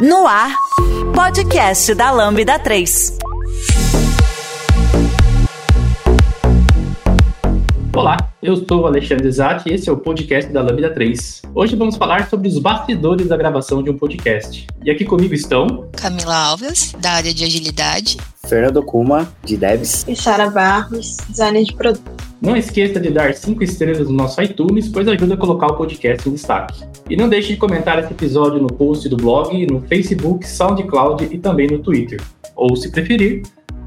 No ar, podcast da Lambda 3. Olá, eu sou o Alexandre Zatti e esse é o podcast da Lambda 3. Hoje vamos falar sobre os bastidores da gravação de um podcast. E aqui comigo estão Camila Alves, da área de agilidade, Fernando Kuma, de Devs, e Sara Barros, designer de produto. Não esqueça de dar 5 estrelas no nosso iTunes, pois ajuda a colocar o podcast em destaque. E não deixe de comentar esse episódio no post do blog, no Facebook, SoundCloud e também no Twitter. Ou, se preferir,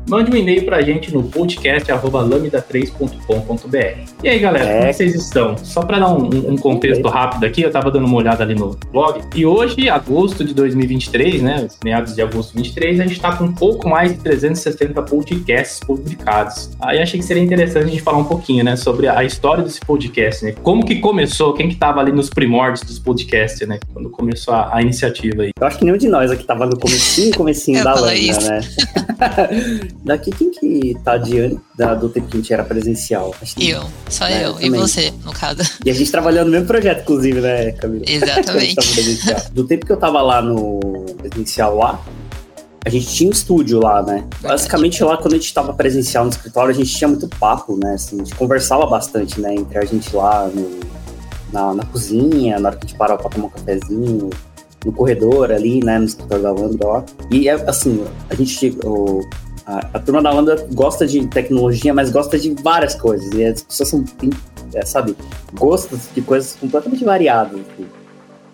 mande um e-mail pra gente no podcast.lambda3.com.br. E aí, galera, É. como vocês estão? Só pra dar um, um contexto rápido aqui, eu tava dando uma olhada ali no blog, e hoje, agosto de 2023, né, meados de agosto de 2023, a gente tá com um pouco mais de 360 podcasts publicados. Aí achei que seria interessante a gente falar um pouquinho, né, sobre a história desse podcast, né, como que começou, quem que tava ali nos primórdios dos podcasts, né, quando começou a, a iniciativa aí. Eu acho que nenhum de nós aqui tava no comecinho, comecinho da isso. né? Daqui quem que tá diante da- do tempo que a gente era presencial? Que- eu, só É, eu, eu e também. você, no caso. E a gente trabalhando no mesmo projeto, inclusive, né, Camila? Quando a gente Exatamente. Do tempo que eu tava lá no presencial lá, a gente tinha um estúdio lá, né? Basicamente lá, quando a gente tava presencial no escritório, a gente tinha muito papo, né? Assim, a gente conversava bastante, né? Entre a gente lá no- na, na cozinha, na hora que a gente parava pra tomar um cafezinho, no corredor ali, né? No escritório da Lambda lá. E, é, assim, a gente... o- a, a turma da Lambda gosta de tecnologia, mas gosta de várias coisas. E as pessoas são, é, sabe, gostos de coisas completamente variadas. assim.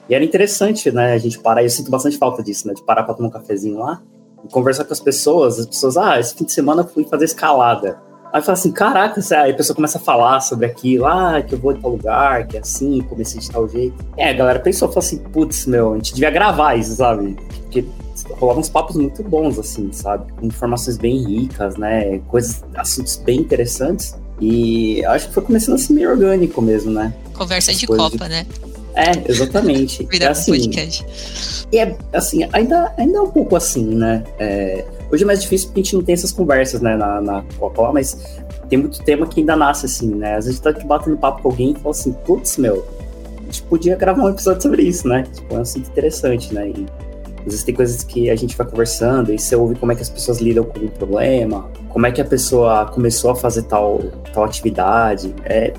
E era interessante, né, a gente parar, eu sinto bastante falta disso, né, de parar pra tomar um cafezinho lá e conversar com as pessoas. As pessoas, ah, esse fim de semana eu fui fazer escalada. Aí fala assim, caraca, aí a pessoa começa a falar sobre aquilo, ah, que eu vou em tal lugar, que é assim, comecei de tal jeito. É, a galera pensou, falou assim, putz, meu, a gente devia gravar isso, sabe? Porque rolavam uns papos muito bons, assim, sabe? Com informações bem ricas, né? Coisas, assuntos bem interessantes. E acho que foi começando assim meio orgânico mesmo, né? Conversa As de Copa, né? É, exatamente. é Virar um assim, podcast. e é assim, ainda, ainda é um pouco assim, né? É, hoje é mais difícil porque a gente não tem essas conversas, né, na, na Copa, mas tem muito tema que ainda nasce assim, né? Às vezes tá batendo papo com alguém e fala assim, putz, meu, a gente podia gravar um episódio sobre isso, né? Tipo, é um assunto interessante, né? E às vezes tem coisas que a gente vai conversando e você ouve como é que as pessoas lidam com o problema, como é que a pessoa começou a fazer tal, tal atividade. É,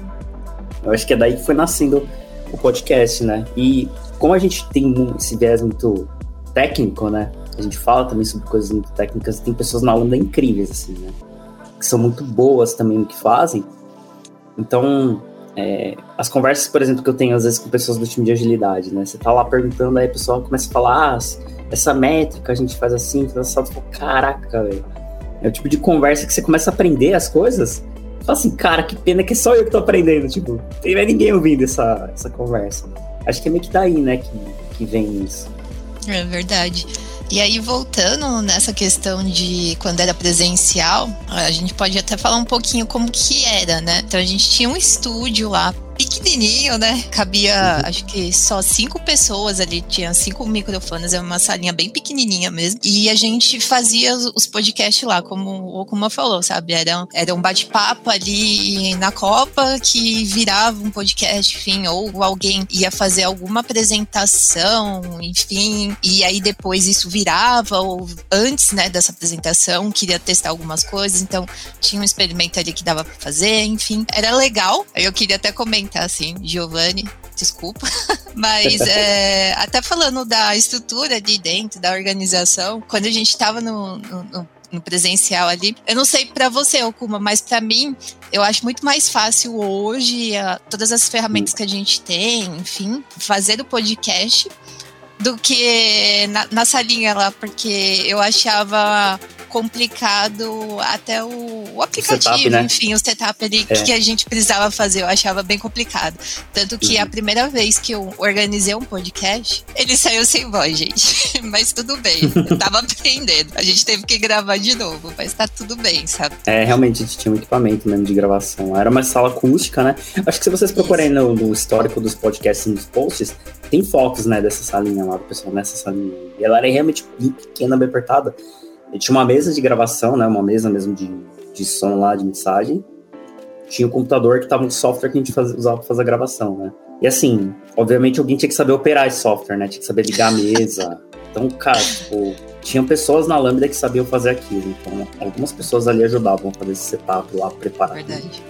eu acho que é daí que foi nascendo o podcast, né? E como a gente tem esse viés muito técnico, né? A gente fala também sobre coisas muito técnicas, tem pessoas na onda incríveis, assim, né? Que são muito boas também no que fazem. Então, é, as conversas, por exemplo, que eu tenho às vezes com pessoas do time de agilidade, né? Você tá lá perguntando, aí a pessoa começa a falar, ah, essa métrica a gente faz assim, faz assim, fala, caraca, velho. É o tipo de conversa que você começa a aprender as coisas. Fala assim, cara, que pena que é só eu que tô aprendendo, tipo, não tem mais ninguém ouvindo essa, essa conversa. Acho que é meio que daí, né, que, que vem isso. É verdade. E aí, voltando nessa questão de quando era presencial, a gente pode até falar um pouquinho como que era, né? Então a gente tinha um estúdio lá, pequenininho, né? Cabia, acho que só cinco pessoas ali, tinha cinco microfones, é uma salinha bem pequenininha mesmo. E a gente fazia os- podcasts lá, como o Kuma falou, sabe? Era, era um bate-papo ali na Copa que virava um podcast, enfim, ou alguém ia fazer alguma apresentação, enfim, e aí depois isso virava, ou antes, né, dessa apresentação, queria testar algumas coisas, então tinha um experimento ali que dava pra fazer, enfim, era legal. Eu queria até comentar assim, Giovanni, desculpa, mas é, até falando da estrutura ali dentro, da organização, quando a gente estava no, no- no- presencial ali, eu não sei pra você, Okuma, mas pra mim, eu acho muito mais fácil hoje, a- todas as ferramentas que a gente tem, enfim, fazer o podcast do que na, na salinha lá, porque eu achava complicado até o, o aplicativo, setup, né? enfim, o setup ali É. que a gente precisava fazer, eu achava bem complicado. Tanto que Uhum. a primeira vez que eu organizei um podcast, ele saiu sem voz, gente. Mas tudo bem, eu tava aprendendo. A gente teve que gravar de novo, mas tá tudo bem, sabe? É, realmente a gente tinha um equipamento mesmo de gravação. Era uma sala acústica, né? Acho que se vocês procurarem no, no histórico dos podcasts nos posts, tem fotos, né, dessa salinha lá, do pessoal nessa salinha. E ela era realmente bem pequena, bem apertada. E tinha uma mesa de gravação, né? Uma mesa mesmo de, de som lá, de mensagem. Tinha o computador que tava no software que a gente faz, usava pra fazer a gravação, né? E assim, obviamente alguém tinha que saber operar esse software, né? Tinha que saber ligar a mesa, Então, cara, tipo, tinham pessoas na Lambda que sabiam fazer aquilo. Então, algumas pessoas ali ajudavam a fazer esse setup lá, preparar. Verdade.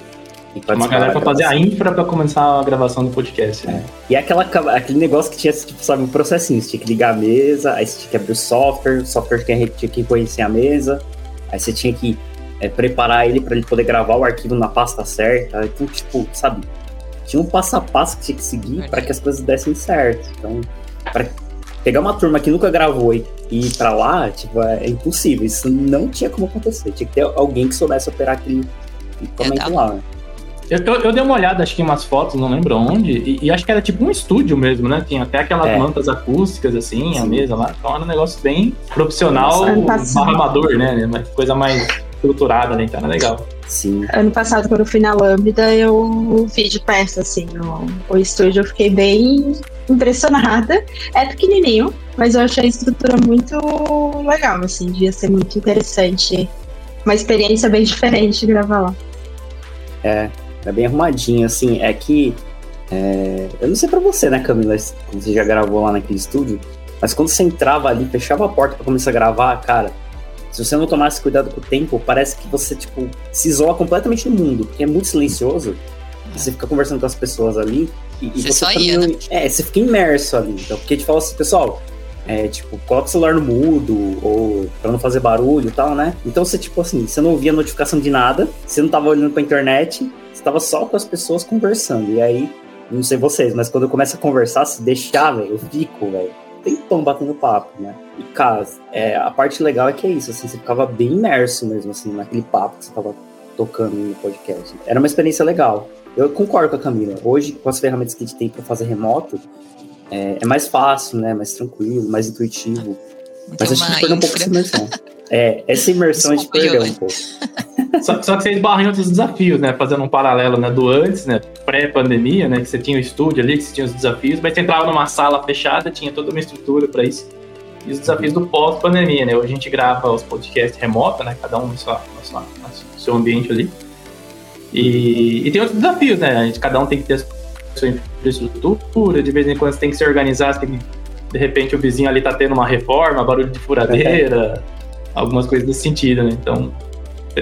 Uma galera pra fazer a infra pra começar a gravação do podcast. Né? É. E é aquela, aquele negócio que tinha, tipo, sabe, um processinho. Você tinha que ligar a mesa, aí você tinha que abrir o software, o software tinha, tinha que conhecer a mesa, aí você tinha que é, preparar ele para ele poder gravar o arquivo na pasta certa. Então, tipo, sabe, tinha um passo a passo que tinha que seguir para que as coisas dessem certo. Então, para pegar uma turma que nunca gravou e ir para lá, tipo, é impossível. Isso não tinha como acontecer. Tinha que ter alguém que soubesse operar aquele equipamento lá. Né? Eu, eu, eu, dei uma olhada, acho que em umas fotos, não lembro onde, e, e, acho que era tipo um estúdio mesmo, né? Tinha até aquelas é. mantas acústicas, assim, Sim. a mesa lá. Então era um negócio bem profissional, amador, né? Uma coisa mais estruturada, né? Então era legal. Sim. Ano passado, quando eu fui na Lambda, eu vi de perto, assim, o, o estúdio. Eu fiquei bem impressionada. É pequenininho, mas eu achei a estrutura muito legal, assim. Devia ser muito interessante. Uma experiência bem diferente gravar lá. É, é bem arrumadinho, assim. É que. É, eu não sei pra você, né, Camila? Você já gravou lá naquele estúdio. Mas quando você entrava ali, fechava a porta para começar a gravar, cara, se você não tomasse cuidado com o tempo, parece que você, tipo, se isola completamente do mundo, porque é muito silencioso. Você fica conversando com as pessoas ali e, você, e você só ia, né? É, você fica imerso ali. Então, porque te fala assim, pessoal, é, tipo, coloca o celular no mudo, ou pra não fazer barulho e tal, né? Então você, tipo assim, você não ouvia notificação de nada, você não tava olhando pra internet, você tava só com as pessoas conversando. E aí, não sei vocês, mas quando eu começo a conversar, se deixar, velho, eu fico, velho tempão batendo papo, né? E, cara, é, a parte legal é que é isso, assim, você ficava bem imerso mesmo, assim, naquele papo que você tava tocando no podcast. Era uma experiência legal. Eu concordo com a Camila. Hoje, com as ferramentas que a gente tem para fazer remoto, é, é, mais fácil, né? Mais tranquilo, mais intuitivo. Mas a gente perdeu um pouco essa imersão. É, essa imersão a gente perdeu um pouco. Só, só, que você esbarra em outros desafios, né? Fazendo um paralelo né, do antes, né? Pré-pandemia, né? Que você tinha o estúdio ali, que você tinha os desafios, mas você entrava numa sala fechada, tinha toda uma estrutura para isso. E os desafios do pós-pandemia, né? Hoje a gente grava os podcasts remota, né? Cada um no seu, no seu ambiente ali. E, e, tem outros desafios, né? A gente, cada um tem que ter a sua infraestrutura, de vez em quando você tem que se organizar, você tem que, de repente o vizinho ali tá tendo uma reforma, barulho de furadeira, algumas coisas nesse sentido, né? Então,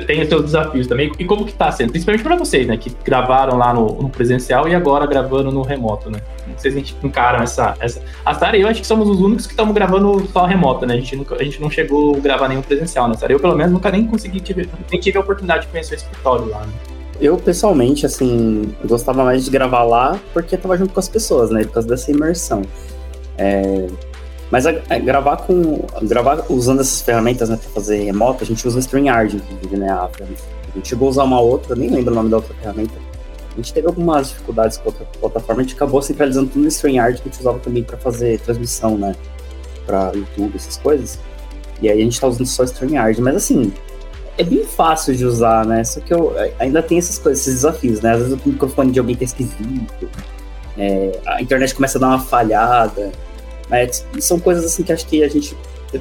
tem os seus desafios também. E como que tá sendo? Principalmente para vocês, né? Que gravaram lá no, no, presencial e agora gravando no remoto, né? Como vocês encaram essa... essa... A Sara e eu acho que somos os únicos que estamos gravando só remoto, né? A gente, nunca, a gente não chegou a gravar nenhum presencial, né, Sara? Eu, pelo menos, nunca nem consegui, tive, nem tive a oportunidade de conhecer o escritório lá, né? Eu, pessoalmente, assim, gostava mais de gravar lá porque tava junto com as pessoas, né? Por causa dessa imersão. É... Mas a, a, gravar com. Gravar usando essas ferramentas né, para fazer remoto, a gente usa o StreamYard, inclusive, né? A, a gente chegou a usar uma outra, nem lembro o nome da outra ferramenta. A gente teve algumas dificuldades com outra plataforma, a gente acabou centralizando tudo no StreamYard, que a gente usava também para fazer transmissão, né? Para YouTube, essas coisas. E aí a gente tá usando só o StreamYard. Mas assim, é bem fácil de usar, né? Só que eu ainda tem essas coisas, esses desafios, né? Às vezes o microfone de alguém tá esquisito, é, a internet começa a dar uma falhada. Mas são coisas assim que acho que a gente,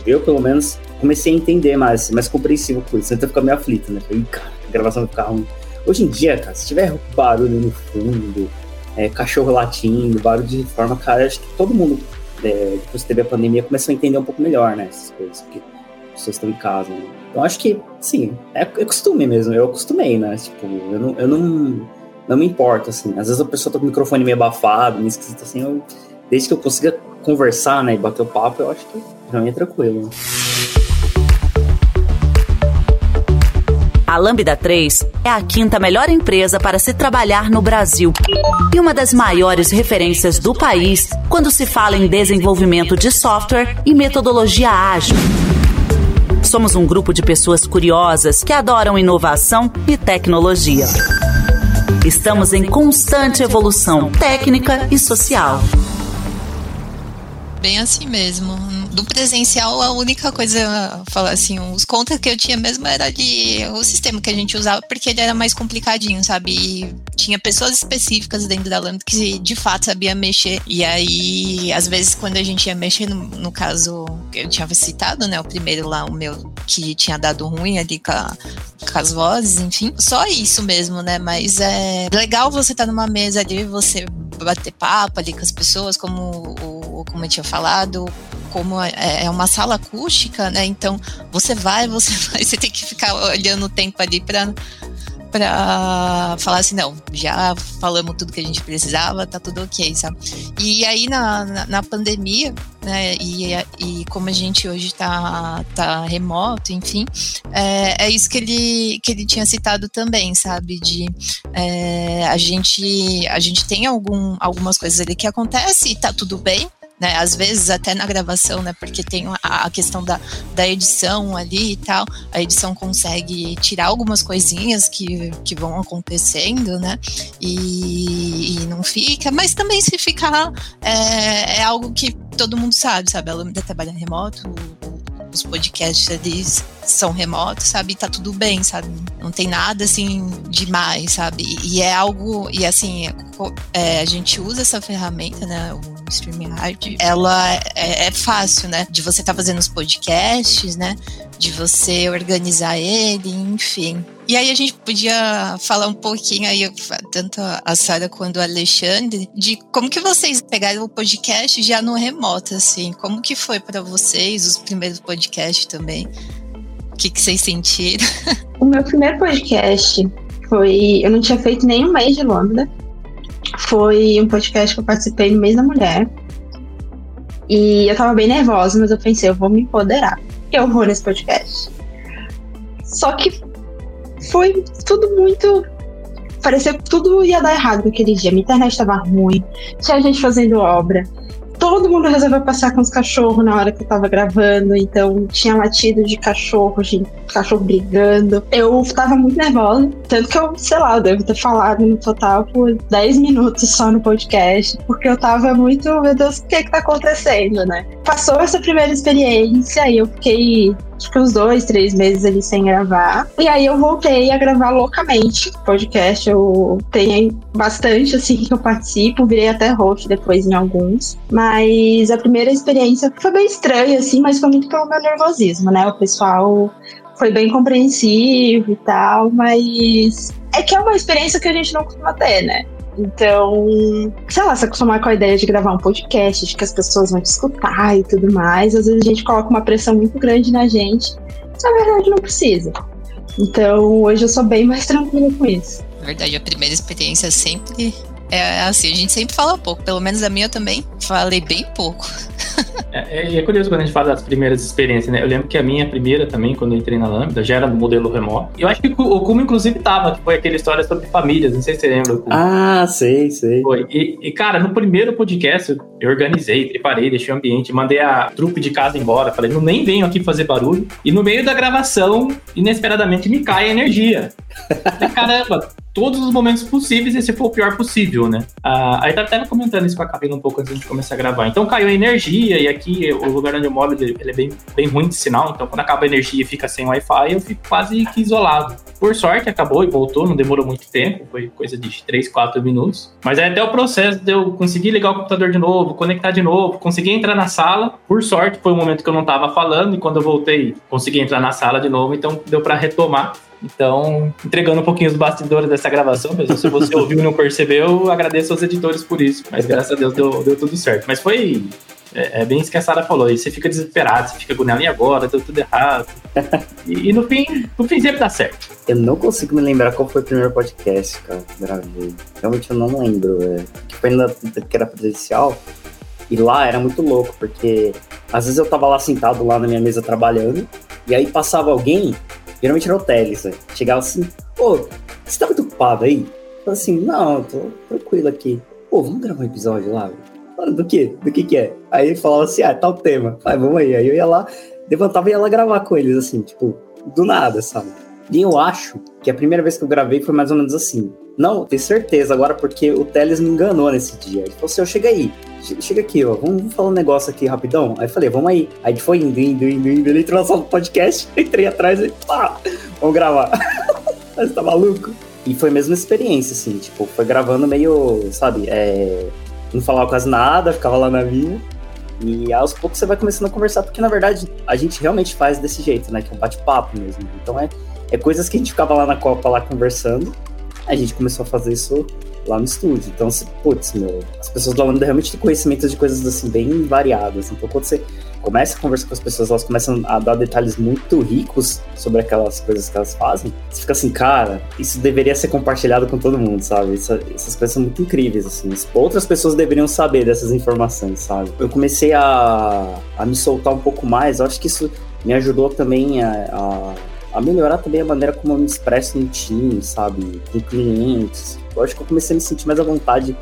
eu pelo menos, comecei a entender mais, mais compreensivo com isso. Então fica meio aflito, né? Falei, cara, a gravação ficar ruim. Hoje em dia, cara, se tiver barulho no fundo, é, cachorro latindo, barulho de forma, cara, acho que todo mundo, é, depois que teve a pandemia, começou a entender um pouco melhor, né? Essas coisas, porque as pessoas estão em casa, né? Então acho que, sim, é, é costume mesmo, eu acostumei, né? Tipo, eu não, eu não, não me importo, assim. Às vezes a pessoa tá com o microfone meio abafado, meio esquisito, assim, eu, desde que eu consiga conversar, né, e bater o papo, eu acho que pra é tranquilo. A Lambda 3 é a quinta melhor empresa para se trabalhar no Brasil e uma das maiores referências do país quando se fala em desenvolvimento de software e metodologia ágil. Somos um grupo de pessoas curiosas que adoram inovação e tecnologia. Estamos em constante evolução técnica e social bem assim mesmo. Do presencial, a única coisa, falar assim, os contas que eu tinha mesmo era de o sistema que a gente usava, porque ele era mais complicadinho, sabe? E tinha pessoas específicas dentro da Lambda que de fato sabia mexer. E aí, às vezes, quando a gente ia mexer, no, no caso, eu tinha citado, né? O primeiro lá, o meu, que tinha dado ruim ali com, a, com as vozes, enfim. Só isso mesmo, né? Mas é legal você estar tá numa mesa ali, você bater papo ali com as pessoas, como, como eu tinha falado, como é, é uma sala acústica, né? Então você vai, você vai, você tem que ficar olhando o tempo ali para para falar assim, não, já falamos tudo que a gente precisava, tá tudo ok, sabe? E aí na, na, na pandemia, né, e, e como a gente hoje tá, tá remoto, enfim, é, é isso que ele, que ele tinha citado também, sabe? De é, a, gente, a gente tem algum, algumas coisas ali que acontecem e tá tudo bem, né? Às vezes até na gravação, né? Porque tem a, questão da, da edição ali e tal. A edição consegue tirar algumas coisinhas que, que vão acontecendo, né? E, e não fica, mas também se ficar é, é algo que todo mundo sabe, sabe? A Lambda trabalha remoto, os podcasts ali são remotos, sabe? E tá tudo bem, sabe? Não tem nada assim demais, sabe? E é algo, e assim, é, a gente usa essa ferramenta, né? O StreamYard, ela é, é fácil, né? De você estar tá fazendo os podcasts, né? De você organizar ele, enfim. E aí a gente podia falar um pouquinho aí, tanto a Sara quanto o Alexandre, de como que vocês pegaram o podcast já no remoto, assim, como que foi para vocês os primeiros podcasts também? O que, que vocês sentiram? O meu primeiro podcast foi. Eu não tinha feito nenhum mês de Lambda. Foi um podcast que eu participei no mês da mulher. E eu tava bem nervosa, mas eu pensei, eu vou me empoderar. Eu vou nesse podcast. Só que foi tudo muito. Parecia que tudo ia dar errado naquele dia. Minha internet estava ruim, tinha gente fazendo obra, todo mundo resolveu passar com os cachorros na hora que eu tava gravando, então tinha latido de cachorro, de cachorro brigando. Eu tava muito nervosa, tanto que eu, sei lá, eu devo ter falado no total por 10 minutos só no podcast, porque eu tava muito, meu Deus, o que é que tá acontecendo, né? Passou essa primeira experiência e eu fiquei acho que uns dois, três meses ali sem gravar. E aí eu voltei a gravar loucamente. Podcast eu tenho bastante, assim, que eu participo. Virei até host depois em alguns. Mas a primeira experiência foi bem estranha, assim, mas foi muito pelo meu nervosismo, né? O pessoal foi bem compreensivo e tal, mas é que é uma experiência que a gente não costuma ter, né? Então, sei lá, se acostumar com a ideia de gravar um podcast, de que as pessoas vão te escutar e tudo mais, às vezes a gente coloca uma pressão muito grande na gente. Na verdade, não precisa. Então, hoje eu sou bem mais tranquila com isso. Na verdade, a primeira experiência sempre é assim, a gente sempre fala pouco. Pelo menos a minha eu também falei bem pouco. É, é, é, curioso quando a gente fala das primeiras experiências, né? Eu lembro que a minha primeira também, quando eu entrei na Lambda, já era no modelo remoto. E eu acho que o Kumo, inclusive, tava, que foi aquela história sobre famílias, não sei se você lembra. Kumo. Ah, sei, sei. Foi. E, e, cara, no primeiro podcast, eu organizei, preparei, deixei o ambiente, mandei a trupe de casa embora, falei, não nem venho aqui fazer barulho. E no meio da gravação, inesperadamente, me cai a energia. Caramba, todos os momentos possíveis e se for o pior possível, né? Ah, aí tá até comentando isso com a Camila um pouco antes de começar a gravar. Então caiu a energia e aqui o lugar onde eu moro ele, é bem, bem ruim de sinal, então quando acaba a energia e fica sem Wi-Fi, eu fico quase que isolado. Por sorte acabou e voltou, não demorou muito tempo, foi coisa de 3, 4 minutos. Mas é até o processo de eu conseguir ligar o computador de novo, conectar de novo, conseguir entrar na sala. Por sorte foi um momento que eu não tava falando e quando eu voltei, consegui entrar na sala de novo, então deu para retomar. Então, entregando um pouquinho os bastidores dessa gravação, pessoal. Se você ouviu e não percebeu, agradeço aos editores por isso. Mas graças a Deus deu, deu tudo certo. Mas foi. É, é, bem isso que a Sara falou. E você fica desesperado, você fica agoniado, e agora? Deu tudo errado. e, e, no fim, no fim sempre dá certo. Eu não consigo me lembrar qual foi o primeiro podcast, cara, que gravei. Realmente eu não lembro, velho. Que foi ainda que era presencial. E lá era muito louco, porque às vezes eu tava lá sentado lá na minha mesa trabalhando, e aí passava alguém Geralmente era o Teles, né? Chegava assim, pô, você tá muito ocupado aí? Eu assim, não, tô tranquilo aqui. Pô, vamos gravar um episódio lá? Falando do quê? Do que que é? Aí ele falava assim, ah, tal tema. Vai, vamos aí. Aí eu ia lá, levantava e ia lá gravar com eles, assim, tipo, do nada, sabe? E eu acho que a primeira vez que eu gravei foi mais ou menos assim. Não, tenho certeza agora, porque o Teles me enganou nesse dia. Ele falou assim: eu chega aí, chega aqui, ó, vamos falar um negócio aqui rapidão. Aí eu falei, vamos aí. Aí foi indo, indo, indo, indo. Ele entrou na sala do podcast, entrei atrás e pá, vamos gravar. Você tá maluco? E foi a mesma experiência, assim, tipo, foi gravando meio, sabe, é, não falava quase nada, ficava lá na minha. E aos poucos você vai começando a conversar, porque na verdade a gente realmente faz desse jeito, né? Que é um bate-papo mesmo. Então é, é coisas que a gente ficava lá na Copa lá conversando a gente começou a fazer isso lá no estúdio. Então, putz, meu, as pessoas da Lambda realmente têm conhecimento de coisas assim bem variadas. Então, quando você começa a conversar com as pessoas, elas começam a dar detalhes muito ricos sobre aquelas coisas que elas fazem, você fica assim, cara, isso deveria ser compartilhado com todo mundo, sabe? Isso, essas coisas são muito incríveis, assim. Outras pessoas deveriam saber dessas informações, sabe? Eu comecei a, a me soltar um pouco mais, eu acho que isso me ajudou também a, a a melhorar também a maneira como eu me expresso no time, sabe? Com clientes. Eu acho que eu comecei a me sentir mais à vontade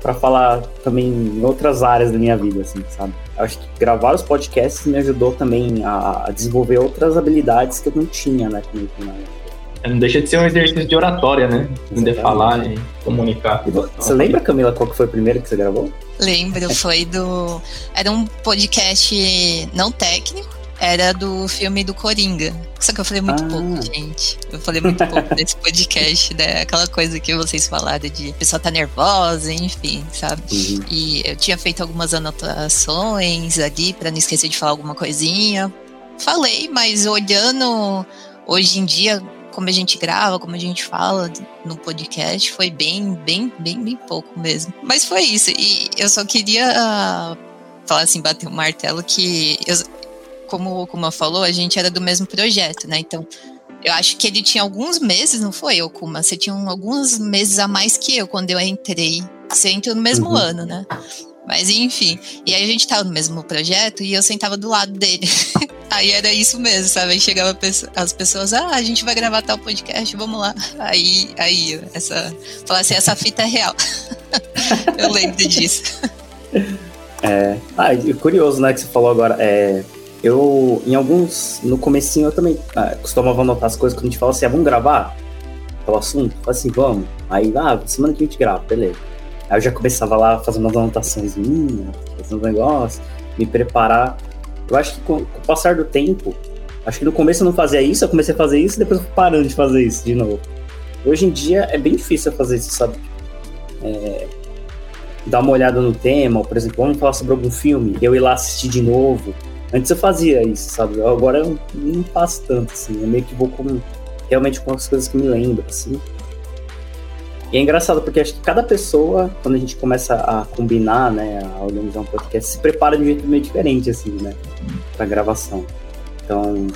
para falar também em outras áreas da minha vida, assim, sabe? Eu acho que gravar os podcasts me ajudou também a, a desenvolver outras habilidades que eu não tinha, né? É, não deixa de ser um exercício de oratória, né? Poder falar e comunicar. Você lembra, Camila, qual que foi o primeiro que você gravou? Lembro, foi do. Era um podcast não técnico, era do filme do Coringa. Só que eu falei muito ah. pouco, gente. Eu falei muito pouco nesse podcast, né? Aquela coisa que vocês falaram de a pessoa tá nervosa, enfim, sabe? Uhum. E eu tinha feito algumas anotações ali para não esquecer de falar alguma coisinha. Falei, mas olhando hoje em dia como a gente grava, como a gente fala no podcast, foi bem, bem, bem, bem pouco mesmo. Mas foi isso. E eu só queria falar assim, bater um martelo que eu, como o Kuma falou, a gente era do mesmo projeto, né? Então, eu acho que ele tinha alguns meses, não foi, Okuma? Você tinha alguns meses a mais que eu quando eu entrei. Você entrou no mesmo uhum. ano, né? Mas enfim. E aí a gente tava no mesmo projeto e eu sentava do lado dele. aí era isso mesmo, sabe? Aí chegava as pessoas, ah, a gente vai gravar tal podcast, vamos lá. Aí, aí, essa. Falar assim, essa fita é real. eu lembro disso. É. Ah, curioso, né, que você falou agora. É, eu, em alguns, no comecinho eu também ah, costumava anotar as coisas quando a gente fala assim, ah, vamos gravar o assunto? Fala assim, vamos. Aí, ah, semana que a gente grava, beleza. Aí eu já começava lá fazendo umas anotações minhas, fazendo um negócio, me preparar. Eu acho que com, com, o passar do tempo, acho que no começo eu não fazia isso, eu comecei a fazer isso e depois eu fui parando de fazer isso de novo. Hoje em dia é bem difícil fazer isso, sabe? É, dar uma olhada no tema, por exemplo, vamos falar sobre algum filme, eu ir lá assistir de novo, Antes eu fazia isso, sabe? Agora eu não faço tanto, assim. Eu meio que vou com, realmente com as coisas que me lembram, assim. E é engraçado porque acho que cada pessoa, quando a gente começa a combinar, né, a organizar um podcast, se prepara de um jeito meio diferente, assim, né, pra gravação. Então,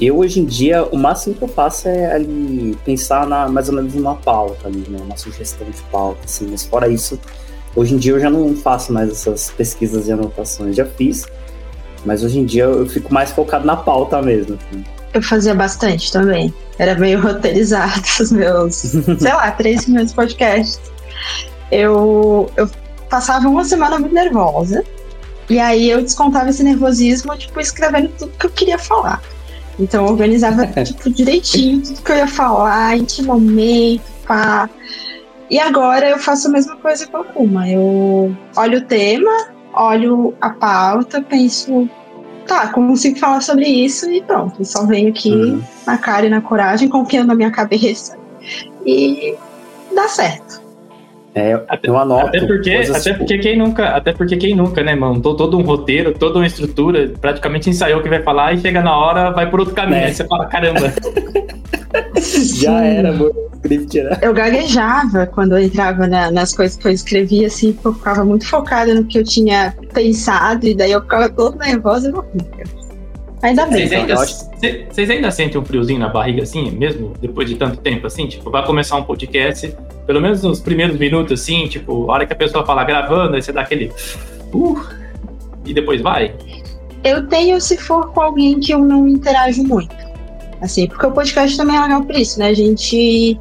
eu hoje em dia, o máximo que eu faço é ali pensar na, mais ou menos numa pauta ali, né, uma sugestão de pauta, assim, mas fora isso, hoje em dia eu já não faço mais essas pesquisas e anotações, já fiz, mas hoje em dia eu fico mais focado na pauta mesmo. Assim. Eu fazia bastante também. Era meio roteirizado os meus, sei lá, três primeiros podcasts. Eu, eu passava uma semana muito nervosa. E aí eu descontava esse nervosismo, tipo, escrevendo tudo que eu queria falar. Então eu organizava, tipo, direitinho tudo que eu ia falar, intimamente, pá. E agora eu faço a mesma coisa com a Kuma. Eu olho o tema, olho a pauta, penso, tá, consigo falar sobre isso e pronto. Só venho aqui uhum. na cara e na coragem, confiando na minha cabeça e dá certo. É, eu anoto. Até porque, até porque quem nunca, até porque quem nunca, né, mano? Todo, todo um roteiro, toda uma estrutura, praticamente ensaiou o que vai falar e chega na hora, vai por outro caminho. É. Aí você fala, caramba. Já era, amor script, né? Eu gaguejava quando eu entrava na, nas coisas que eu escrevia, assim, porque eu ficava muito focada no que eu tinha pensado, e daí eu ficava todo nervosa e horrível. Ainda bem. Vocês ainda, vocês ainda sentem um friozinho na barriga, assim, mesmo depois de tanto tempo, assim? Tipo, vai começar um podcast, pelo menos nos primeiros minutos, assim, tipo, a hora que a pessoa fala gravando, aí você dá aquele. Uh, e depois vai? Eu tenho se for com alguém que eu não interajo muito. Assim, porque o podcast também é legal por isso, né? A gente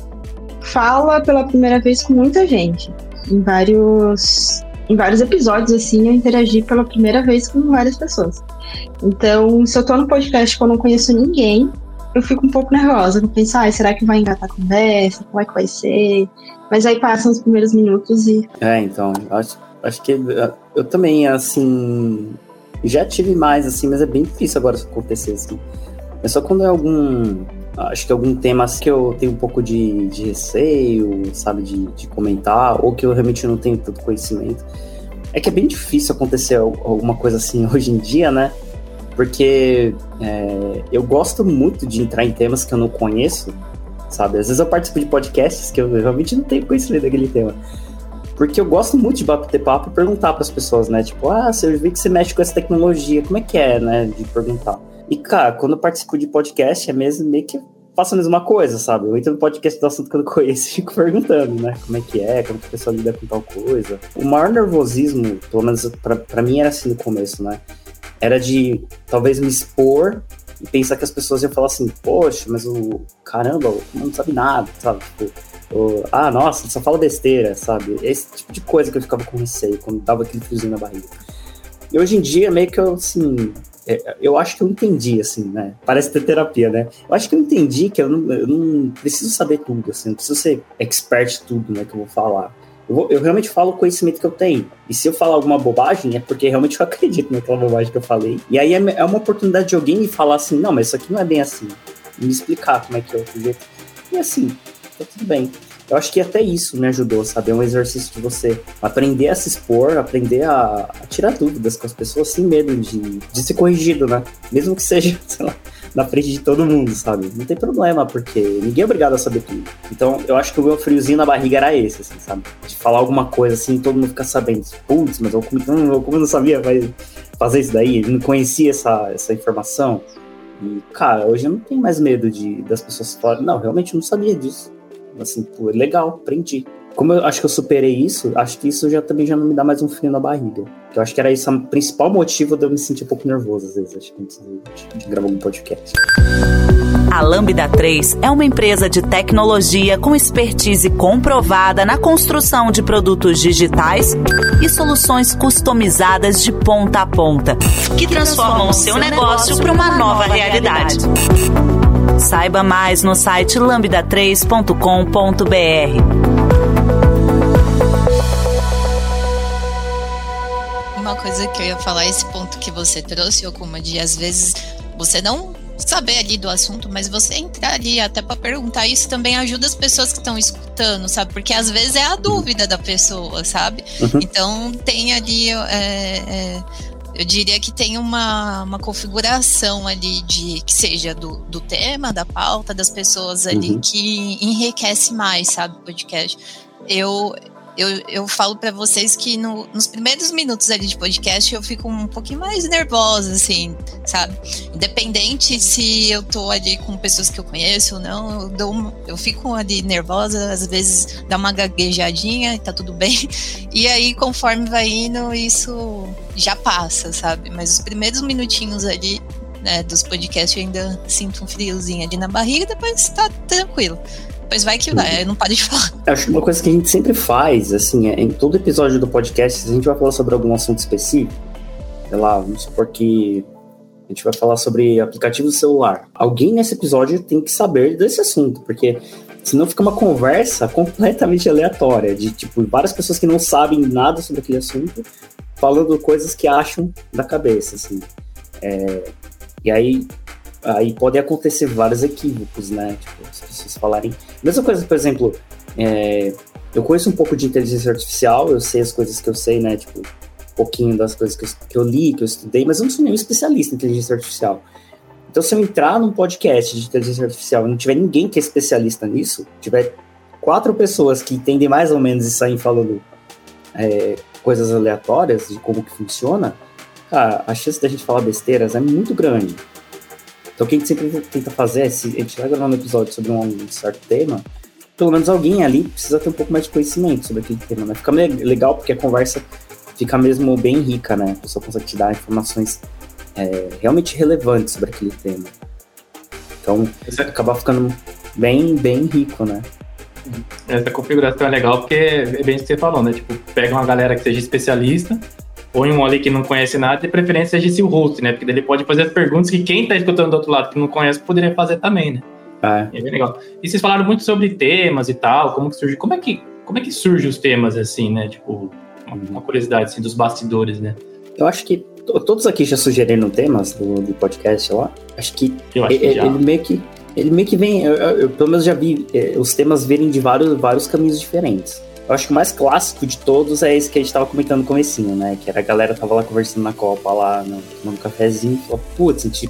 fala pela primeira vez com muita gente. Em vários, em vários episódios, assim, eu interagi pela primeira vez com várias pessoas. Então, se eu tô no podcast que eu não conheço ninguém, eu fico um pouco nervosa. Eu penso, ah, será que vai engatar a conversa? Como é que vai ser? Mas aí passam os primeiros minutos e. É, então, acho, acho que eu também, assim. Já tive mais, assim, mas é bem difícil agora isso acontecer, assim. É só quando é algum acho que algum tema assim, que eu tenho um pouco de, de receio, sabe, de, de comentar, ou que eu realmente não tenho tanto conhecimento. É que é bem difícil acontecer alguma coisa assim hoje em dia, né? Porque é, eu gosto muito de entrar em temas que eu não conheço, sabe? Às vezes eu participo de podcasts que eu realmente não tenho conhecimento daquele tema. Porque eu gosto muito de bater papo e perguntar para as pessoas, né? Tipo, ah, eu vi que você mexe com essa tecnologia, como é que é, né? De perguntar. E, cara, quando eu participo de podcast, é mesmo meio que faço a mesma coisa, sabe? Eu entro no podcast do assunto que eu não conheço e fico perguntando, né? Como é que é, como que a pessoa lida com tal coisa. O maior nervosismo, pelo menos para mim era assim no começo, né? Era de talvez me expor e pensar que as pessoas iam falar assim, poxa, mas o caramba, não sabe nada, sabe? Tipo, o, ah, nossa, só fala besteira, sabe? Esse tipo de coisa que eu ficava com receio quando dava aquele friozinho na barriga. E hoje em dia, meio que eu, assim, é, eu acho que eu entendi, assim, né? Parece ter terapia, né? Eu acho que eu entendi que eu não, eu não preciso saber tudo, assim, não preciso ser expert em tudo, né, que eu vou falar. Eu, eu, realmente falo o conhecimento que eu tenho. E se eu falar alguma bobagem, é porque realmente eu acredito naquela bobagem que eu falei. E aí é, é uma oportunidade de alguém me falar assim, não, mas isso aqui não é bem assim. Me explicar como é que é o jeito. E assim, tá tudo bem. Eu acho que até isso me ajudou, sabe? É um exercício de você aprender a se expor, aprender a, a tirar dúvidas com as pessoas sem medo de, de ser corrigido, né? Mesmo que seja, sei lá, na frente de todo mundo, sabe? Não tem problema, porque ninguém é obrigado a saber tudo. Então, eu acho que o meu friozinho na barriga era esse, assim, sabe? De falar alguma coisa assim e todo mundo ficar sabendo. Putz, mas eu como, eu como não sabia fazer isso daí, não conhecia essa, essa informação. E, cara, hoje eu não tenho mais medo de das pessoas falarem, não, realmente não sabia disso. Assim, pô, legal, aprendi. Como eu acho que eu superei isso, acho que isso já também já não me dá mais um frio na barriga. Eu acho que era isso o principal motivo de eu me sentir um pouco nervoso, às vezes, acho que antes de gravar um podcast. A Lambda 3 é uma empresa de tecnologia com expertise comprovada na construção de produtos digitais e soluções customizadas de ponta a ponta, que transformam o seu negócio para uma nova realidade. Saiba mais no site lambda3.com.br. Uma coisa que eu ia falar, esse ponto que você trouxe, Okuma, de às vezes você não saber ali do assunto, mas você entrar ali até para perguntar isso também ajuda as pessoas que estão escutando, sabe? Porque às vezes é a dúvida da pessoa, sabe? Uhum. Então tem ali é, é, eu diria que tem uma, uma configuração ali de que seja do, do tema, da pauta, das pessoas ali uhum. que enriquece mais, sabe, o podcast. Eu, eu, eu falo para vocês que no, nos primeiros minutos ali de podcast eu fico um pouquinho mais nervosa, assim, sabe? Independente se eu tô ali com pessoas que eu conheço ou não, eu, dou, eu fico ali nervosa, às vezes dá uma gaguejadinha e tá tudo bem. E aí, conforme vai indo, isso já passa, sabe? Mas os primeiros minutinhos ali né, dos podcasts eu ainda sinto um friozinho ali na barriga, depois tá tranquilo. Pois vai que vai, eu não paro de falar. Acho que uma coisa que a gente sempre faz, assim, é, em todo episódio do podcast, a gente vai falar sobre algum assunto específico, sei lá, vamos supor que a gente vai falar sobre aplicativo celular. Alguém nesse episódio tem que saber desse assunto, porque senão fica uma conversa completamente aleatória, de tipo, várias pessoas que não sabem nada sobre aquele assunto, falando coisas que acham da cabeça, assim. É, e aí aí podem acontecer vários equívocos, né? Tipo, as pessoas falarem. Mesma coisa, por exemplo, é, eu conheço um pouco de inteligência artificial, eu sei as coisas que eu sei, né? Tipo, um pouquinho das coisas que eu, que eu li, que eu estudei, mas eu não sou nenhum especialista em inteligência artificial. Então, se eu entrar num podcast de inteligência artificial e não tiver ninguém que é especialista nisso, tiver quatro pessoas que entendem mais ou menos e saem falando é, coisas aleatórias de como que funciona, cara, a chance da gente falar besteiras é muito grande. Então, o que a gente sempre tenta fazer é, se a gente vai gravar um episódio sobre um, certo tema, pelo menos alguém ali precisa ter um pouco mais de conhecimento sobre aquele tema, né? Fica legal porque a conversa fica mesmo bem rica, né? A pessoa consegue te dar informações é, realmente relevantes sobre aquele tema. Então, Essa... acaba ficando bem, bem rico, né? Essa configuração é legal porque é bem o que você falou, né? Tipo, pega uma galera que seja especialista, põe um ali que não conhece nada, de preferência seja o host, né? Porque daí ele pode fazer as perguntas que quem tá escutando do outro lado que não conhece poderia fazer também, né? É. é bem legal. E vocês falaram muito sobre temas e tal, como que surge, como é que, como é que surge os temas assim, né? Tipo, uma curiosidade assim dos bastidores, né? Eu acho que todos aqui já sugeriram temas do, do podcast lá. Acho que, acho que ele, ele, meio que ele meio que vem, eu, eu, eu, pelo menos já vi é, os temas virem de vários, vários caminhos diferentes. Eu acho que o mais clássico de todos é esse que a gente tava comentando no comecinho, né? Que era a galera tava lá conversando na Copa, lá no, no cafezinho, e falou, putz, a gente,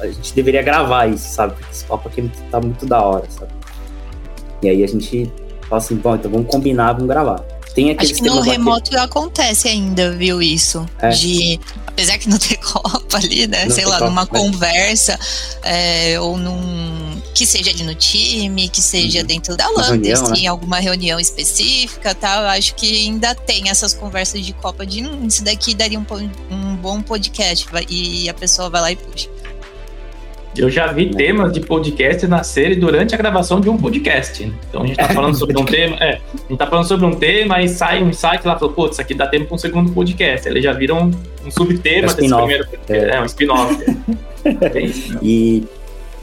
a gente deveria gravar isso, sabe? Porque esse papo aqui tá muito da hora, sabe? E aí a gente fala assim, bom, então vamos combinar, vamos gravar. Tem Acho que no remoto aqui. acontece ainda, viu, isso? É. De, apesar que não ter copa ali, né? Não sei lá, copa, numa mas... conversa, é, ou num. Que seja ali no time, que seja uhum. dentro da assim, né? alguma reunião específica tal. Eu acho que ainda tem essas conversas de Copa de hum, isso daqui daria um, um bom podcast. e a pessoa vai lá e puxa. Eu já vi né? temas de podcast nascerem durante a gravação de um podcast. Então a gente tá falando sobre um tema, é, a gente tá falando sobre um tema e sai um insight lá, falou, putz, isso aqui dá tempo para um segundo podcast. Eles já viram um subtema é desse primeiro podcast. É, é um spin-off. é? E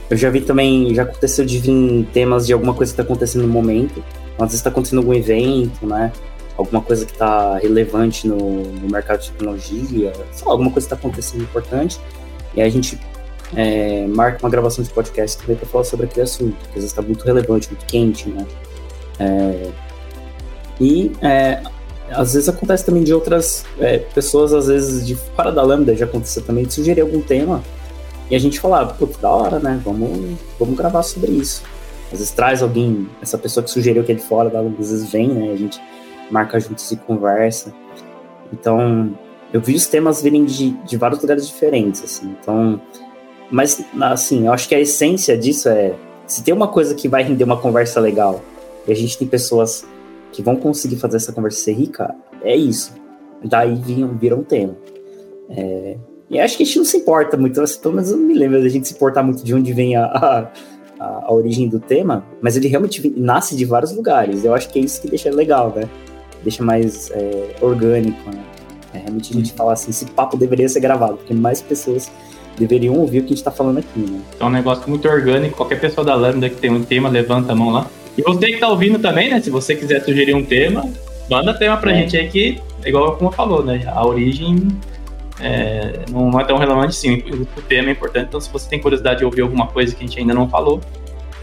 eu já vi também, já aconteceu de vir temas de alguma coisa que tá acontecendo no momento. Às vezes tá acontecendo algum evento, né? Alguma coisa que tá relevante no, no mercado de tecnologia, sei alguma coisa que tá acontecendo importante. E aí a gente é, marca uma gravação de podcast também para falar sobre aquele assunto, que às vezes está muito relevante, muito quente, né? É, e é, às vezes acontece também de outras é, pessoas, às vezes de fora da Lambda, já aconteceu também, de sugerir algum tema e a gente falar, pô, da hora, né? Vamos, vamos gravar sobre isso. Às vezes traz alguém, essa pessoa que sugeriu que é de fora às vezes vem, né? A gente marca juntos e conversa. Então, eu vi os temas virem de, de vários lugares diferentes, assim. Então, mas, assim, eu acho que a essência disso é: se tem uma coisa que vai render uma conversa legal, e a gente tem pessoas que vão conseguir fazer essa conversa ser rica, é isso. Daí viram, viram tema. É, e acho que a gente não se importa muito, pelo menos eu não me lembro da gente se importar muito de onde vem a, a, a, origem do tema, mas ele realmente nasce de vários lugares. Eu acho que é isso que deixa legal, né? Deixa mais é, orgânico, né? É, realmente a gente fala assim, esse papo deveria ser gravado, porque mais pessoas deveriam ouvir o que a gente está falando aqui, né? É um negócio muito orgânico, qualquer pessoa da Lambda que tem um tema, levanta a mão lá. E você que está ouvindo também, né? Se você quiser sugerir um tema, manda tema pra é. gente aí que, igual como falou, né? A origem é, não é tão relevante sim. O tema é importante, então se você tem curiosidade de ouvir alguma coisa que a gente ainda não falou,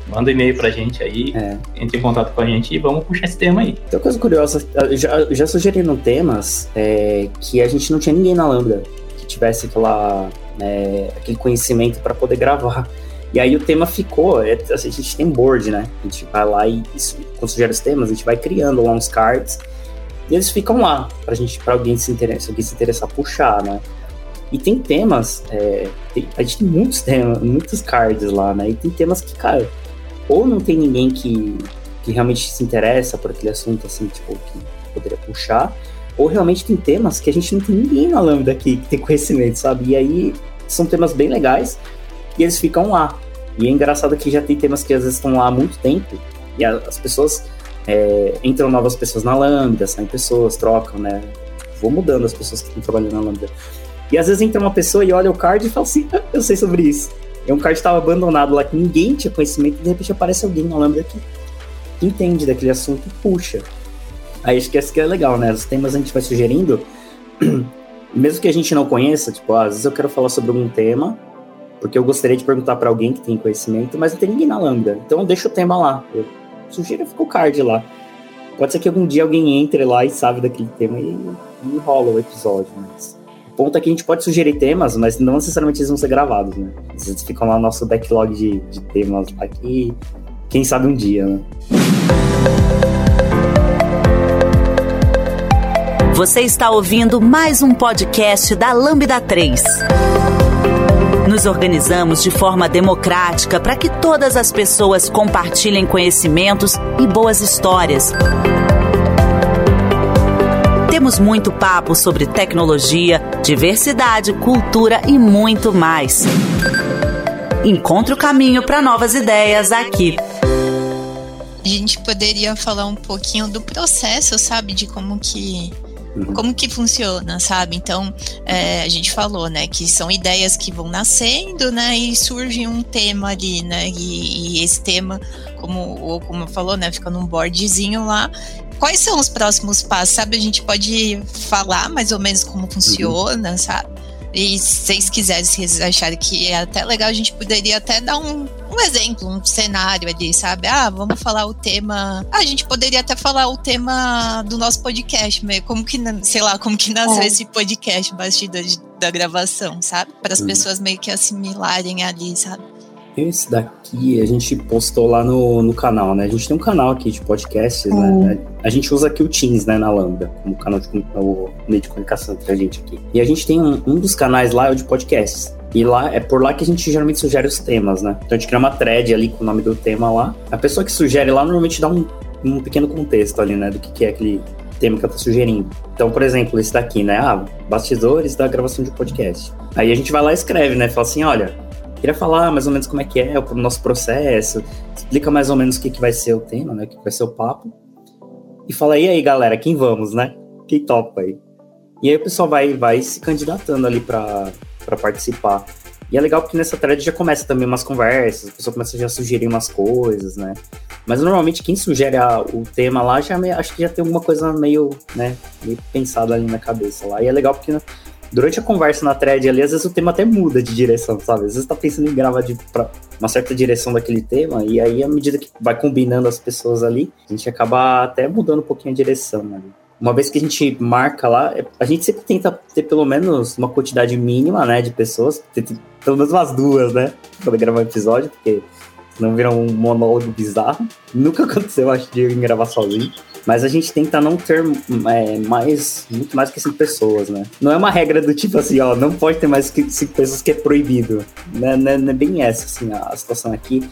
manda um e-mail pra gente aí, é. entre em contato com a gente e vamos puxar esse tema aí. Tem uma coisa curiosa, já, já sugeriram temas é, que a gente não tinha ninguém na Lambda que tivesse aquela né, aquele conhecimento para poder gravar. E aí o tema ficou, é, assim, a gente tem board, né? A gente vai lá e isso, quando sugere os temas, a gente vai criando lá uns cards e eles ficam lá pra gente, para alguém se interessar, alguém se interessar puxar, né? E tem temas, é, tem, a gente tem muitos temas, muitos cards lá, né? E tem temas que, cara, ou não tem ninguém que, que realmente se interessa por aquele assunto, assim, tipo, que poderia puxar, ou realmente tem temas que a gente não tem ninguém na Lambda aqui que tem conhecimento, sabe? E aí são temas bem legais e eles ficam lá. E é engraçado que já tem temas que às vezes estão lá há muito tempo e as pessoas é, entram novas pessoas na Lambda, saem pessoas, trocam, né? Vou mudando as pessoas que estão trabalhando na Lambda. E às vezes entra uma pessoa e olha o card e fala assim: ah, Eu sei sobre isso. E um card estava abandonado lá que ninguém tinha conhecimento e de repente aparece alguém na Lambda que entende daquele assunto e puxa. Aí acho que que é legal, né? Os temas a gente vai sugerindo, mesmo que a gente não conheça, tipo, às vezes eu quero falar sobre algum tema, porque eu gostaria de perguntar para alguém que tem conhecimento, mas não tem ninguém na Lambda. Então eu deixo o tema lá. Eu sugiro ficar o card lá. Pode ser que algum dia alguém entre lá e sabe daquele tema e, e rola o episódio, mas... O ponto é que a gente pode sugerir temas, mas não necessariamente eles vão ser gravados, né? Eles ficam lá no nosso backlog de, de temas aqui, quem sabe um dia, né? Você está ouvindo mais um podcast da Lambda 3. Nos organizamos de forma democrática para que todas as pessoas compartilhem conhecimentos e boas histórias. Temos muito papo sobre tecnologia, diversidade, cultura e muito mais. Encontre o caminho para novas ideias aqui. A gente poderia falar um pouquinho do processo, sabe, de como que. Como que funciona, sabe? Então, é, a gente falou, né, que são ideias que vão nascendo, né, e surge um tema ali, né, e, e esse tema, como, ou como falou, né, fica num boardzinho lá, quais são os próximos passos, sabe? A gente pode falar mais ou menos como funciona, uhum. sabe? E se vocês quiserem, se vocês acharem que é até legal, a gente poderia até dar um, um exemplo, um cenário ali, sabe? Ah, vamos falar o tema. Ah, a gente poderia até falar o tema do nosso podcast, meio como que, sei lá, como que nasceu é. esse podcast bastidor da gravação, sabe? Para as uhum. pessoas meio que assimilarem ali, sabe? Esse daqui a gente postou lá no, no canal, né? A gente tem um canal aqui de podcasts, né? A gente usa aqui o Teams, né, na Lambda, como canal de, o meio de comunicação entre a gente aqui. E a gente tem um, um dos canais lá, é o de podcasts. E lá é por lá que a gente geralmente sugere os temas, né? Então a gente cria uma thread ali com o nome do tema lá. A pessoa que sugere lá normalmente dá um, um pequeno contexto ali, né? Do que, que é aquele tema que ela tá sugerindo. Então, por exemplo, esse daqui, né? Ah, bastidores da gravação de podcast. Aí a gente vai lá e escreve, né? Fala assim, olha, queria falar mais ou menos como é que é o nosso processo, explica mais ou menos o que, que vai ser o tema, né? O que vai ser o papo. E fala, e aí, galera, quem vamos, né? Quem topa aí? E aí o pessoal vai, vai se candidatando ali para participar. E é legal porque nessa thread já começa também umas conversas, a pessoa começa já a sugerir umas coisas, né? Mas normalmente quem sugere a, o tema lá já acho que já tem alguma coisa meio, né, meio pensada ali na cabeça lá. E é legal porque durante a conversa na thread ali, às vezes o tema até muda de direção, sabe? Às vezes tá pensando em gravar de, pra uma certa direção daquele tema, e aí, à medida que vai combinando as pessoas ali, a gente acaba até mudando um pouquinho a direção ali. Uma vez que a gente marca lá, é, a gente sempre tenta ter pelo menos uma quantidade mínima, né, de pessoas, pelo menos umas duas, né, pra gravar um episódio, porque senão vira um monólogo bizarro. Nunca aconteceu, acho, de eu gravar sozinho. Mas a gente tenta não ter é, mais, muito mais que cinco pessoas, né? Não é uma regra do tipo assim, ó, não pode ter mais que cinco pessoas que é proibido. Né? Não, é, não é bem essa, assim, a situação aqui.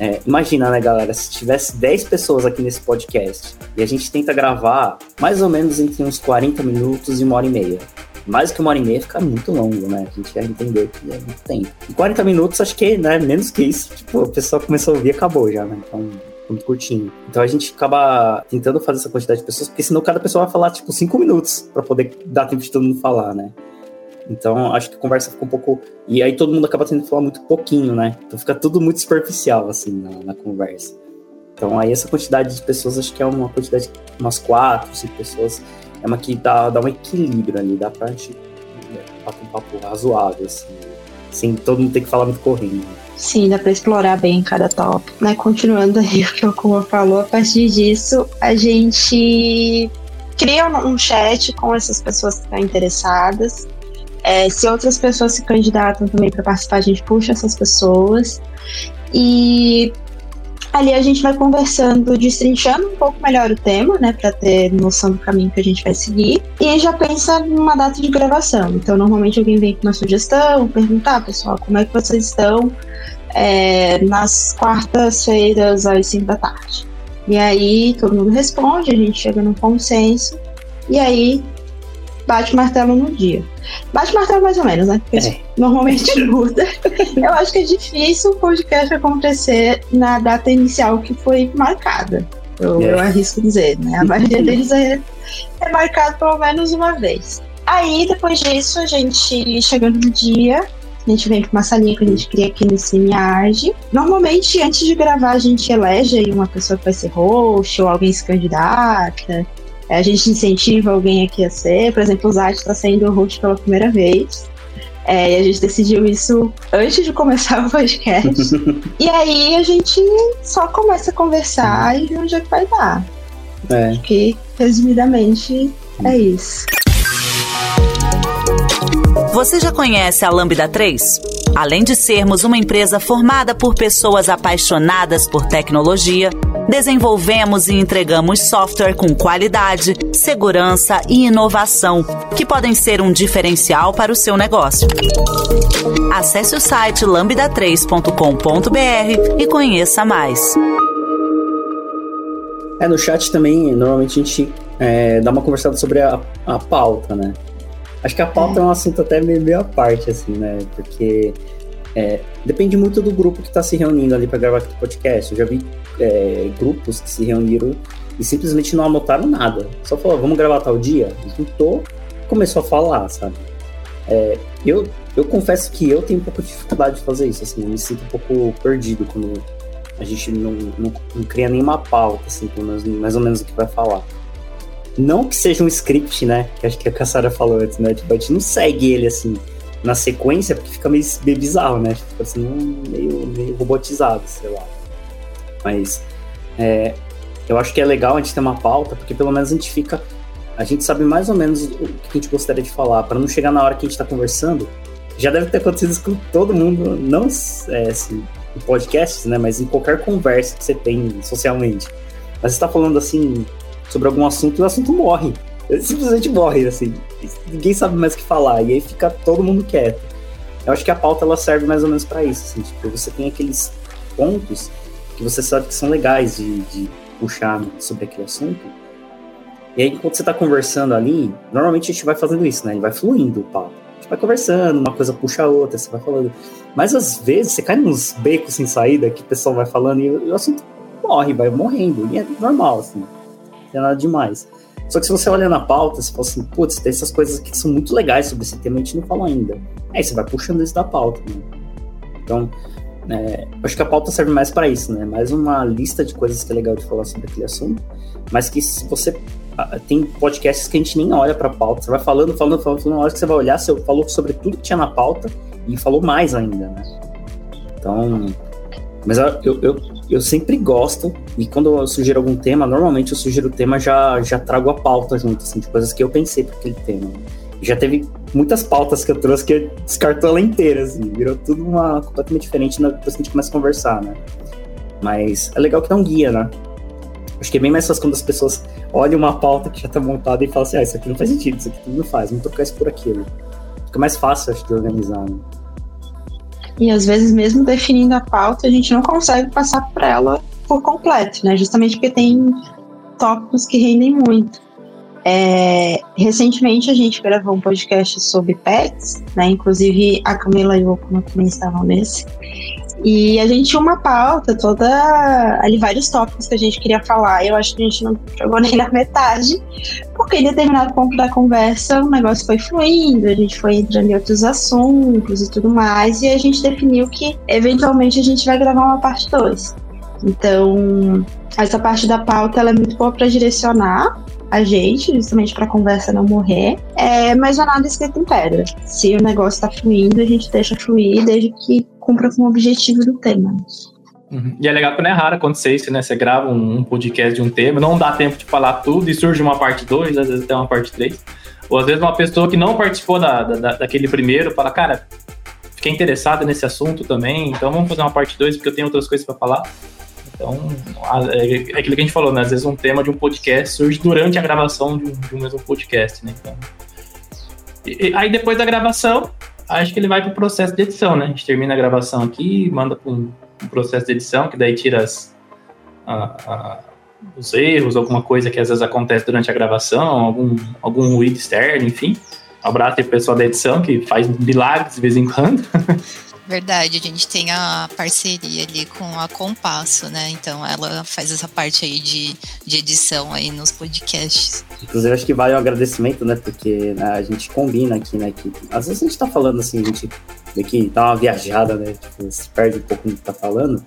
É, imagina, né, galera, se tivesse 10 pessoas aqui nesse podcast e a gente tenta gravar mais ou menos entre uns 40 minutos e uma hora e meia. Mais que uma hora e meia fica muito longo, né? A gente já entendeu que é muito tempo. Em 40 minutos, acho que, né, menos que isso, tipo, o pessoal começou a ouvir e acabou já, né? Então, muito curtinho. Então a gente acaba tentando fazer essa quantidade de pessoas, porque senão cada pessoa vai falar, tipo, cinco minutos para poder dar tempo de todo mundo falar, né? Então acho que a conversa fica um pouco. E aí todo mundo acaba tendo que falar muito pouquinho, né? Então fica tudo muito superficial, assim, na, na conversa. Então aí essa quantidade de pessoas, acho que é uma quantidade, umas quatro, cinco pessoas, é uma que dá, dá um equilíbrio ali, dá pra gente bater um papo razoável, assim, sem todo mundo ter que falar muito correndo. Sim, dá para explorar bem cada tópico, né? Continuando aí o que o Kuma falou, a partir disso a gente cria um chat com essas pessoas que estão interessadas. É, se outras pessoas se candidatam também para participar, a gente puxa essas pessoas. E ali a gente vai conversando, destrinchando um pouco melhor o tema, né, para ter noção do caminho que a gente vai seguir. E já pensa numa data de gravação. Então, normalmente alguém vem com uma sugestão, perguntar, pessoal, como é que vocês estão é, nas quartas-feiras às 5 da tarde. E aí todo mundo responde, a gente chega num consenso, e aí bate o martelo no dia. Bate o martelo mais ou menos, né? Porque é. normalmente muda. Eu acho que é difícil o podcast acontecer na data inicial que foi marcada. Eu, é. eu arrisco dizer, né? A maioria deles é, é marcado pelo menos uma vez. Aí, depois disso, a gente chegando no dia, a gente vem com uma salinha que a gente cria aqui no CineArge. Normalmente, antes de gravar, a gente elege aí uma pessoa que vai ser host ou alguém se candidata. É, a gente incentiva alguém aqui a ser. Por exemplo, o Zayt está sendo host pela primeira vez. É, e a gente decidiu isso antes de começar o podcast. e aí a gente só começa a conversar e vê onde é que vai dar. É. Acho que, resumidamente, é isso. Você já conhece a Lambda 3? Além de sermos uma empresa formada por pessoas apaixonadas por tecnologia, desenvolvemos e entregamos software com qualidade, segurança e inovação que podem ser um diferencial para o seu negócio. Acesse o site lambda3.com.br e conheça mais. É, no chat também, normalmente a gente é, dá uma conversada sobre a, a pauta, né? Acho que a pauta é, um assunto até meio, meio à parte, assim, né? Porque é, depende muito do grupo que está se reunindo ali para gravar aquele podcast. Eu já vi é, grupos que se reuniram e simplesmente não anotaram nada. Só falou, vamos gravar tal dia? Juntou, começou a falar, sabe? É, eu, eu confesso que eu tenho um pouco de dificuldade de fazer isso, assim, eu me sinto um pouco perdido quando a gente não, não, não cria nenhuma pauta, assim, pelo menos, mais ou menos o que vai falar. Não que seja um script, né? Que acho que a Cassara falou antes, né? Tipo, a gente não segue ele assim na sequência, porque fica meio, meio bizarro, né? Fica assim, meio, meio robotizado, sei lá. Mas é, eu acho que é legal a gente ter uma pauta, porque pelo menos a gente fica. A gente sabe mais ou menos o que a gente gostaria de falar, para não chegar na hora que a gente está conversando. Já deve ter acontecido isso com todo mundo, não é, assim, em podcasts, né? Mas em qualquer conversa que você tem socialmente. Mas você tá falando assim sobre algum assunto e o assunto morre. Simplesmente morre, assim. Ninguém sabe mais o que falar. E aí fica todo mundo quieto. Eu acho que a pauta ela serve mais ou menos para isso. Assim, tipo, você tem aqueles pontos que você sabe que são legais de, de puxar sobre aquele assunto. E aí, enquanto você tá conversando ali, normalmente a gente vai fazendo isso, né? Ele vai fluindo o papo. A gente vai conversando, uma coisa puxa a outra, você vai falando. Mas às vezes você cai nos becos sem saída que o pessoal vai falando e o assunto morre, vai morrendo. E é normal, assim. Tem nada demais. Só que se você olha na pauta, você fala assim, putz, tem essas coisas aqui que são muito legais sobre esse tema, a gente não falou ainda. Aí você vai puxando isso da pauta, né? Então, é, acho que a pauta serve mais para isso, né? Mais uma lista de coisas que é legal de falar sobre aquele assunto, mas que se você tem podcasts que a gente nem olha para pauta, você vai falando, falando, falando, falando, na hora que você vai olhar, você falou sobre tudo que tinha na pauta e falou mais ainda, né? Então, mas eu, eu, eu sempre gosto, e quando eu sugiro algum tema, normalmente eu sugiro o tema, já, já trago a pauta junto, assim, de coisas que eu pensei para aquele tema. Já teve muitas pautas que eu trouxe que descartou ela inteira, assim, virou tudo uma completamente diferente depois que a gente começa a conversar, né? Mas é legal que dá um guia, né? Acho que é bem mais fácil quando as pessoas olham uma pauta que já tá montada e falam assim, ah, isso aqui não faz sentido, isso aqui não faz, vamos trocar isso por aquilo. Fica mais fácil, acho, de organizar, né? E às vezes, mesmo definindo a pauta, a gente não consegue passar por ela por completo, né? Justamente porque tem tópicos que rendem muito. É, recentemente a gente gravou um podcast sobre pets, né? Inclusive a Camila e o Okuma também estavam nesse. E a gente tinha uma pauta toda ali, vários tópicos que a gente queria falar. Eu acho que a gente não chegou nem na metade, porque em determinado ponto da conversa o negócio foi fluindo, a gente foi entrando em outros assuntos e tudo mais, e a gente definiu que eventualmente a gente vai gravar uma parte 2. Então, essa parte da pauta ela é muito boa para direcionar a gente, justamente para a conversa não morrer, é, mas não é nada escrito em pedra. Se o negócio está fluindo, a gente deixa fluir desde que cumpra com o objetivo do tema. Uhum. E é legal que não é raro acontecer isso, né? Você grava um, um, podcast de um tema, não dá tempo de falar tudo e surge uma parte 2, às vezes até uma parte 3. Ou às vezes uma pessoa que não participou da, da, daquele primeiro fala, cara, fiquei interessado nesse assunto também, então vamos fazer uma parte 2 porque eu tenho outras coisas para falar. Então, é, é aquilo que a gente falou, né? Às vezes um tema de um podcast surge durante a gravação de um, de um mesmo podcast, né? Então, e, aí depois da gravação, acho que ele vai para o processo de edição, né? A gente termina a gravação aqui, manda para um, processo de edição, que daí tira as, a, a, os erros, alguma coisa que às vezes acontece durante a gravação, algum, algum ruído externo, enfim. Um abraço aí pro pessoal da edição, que faz milagres de vez em quando. Verdade, a gente tem a parceria ali com a Compasso, né? Então ela faz essa parte aí de, de edição aí nos podcasts. Inclusive, acho que vale um agradecimento, né? Porque né, a gente combina aqui, né? Que às vezes a gente tá falando assim, a gente que dá uma viajada, né? Tipo, se perde um pouco do que tá falando.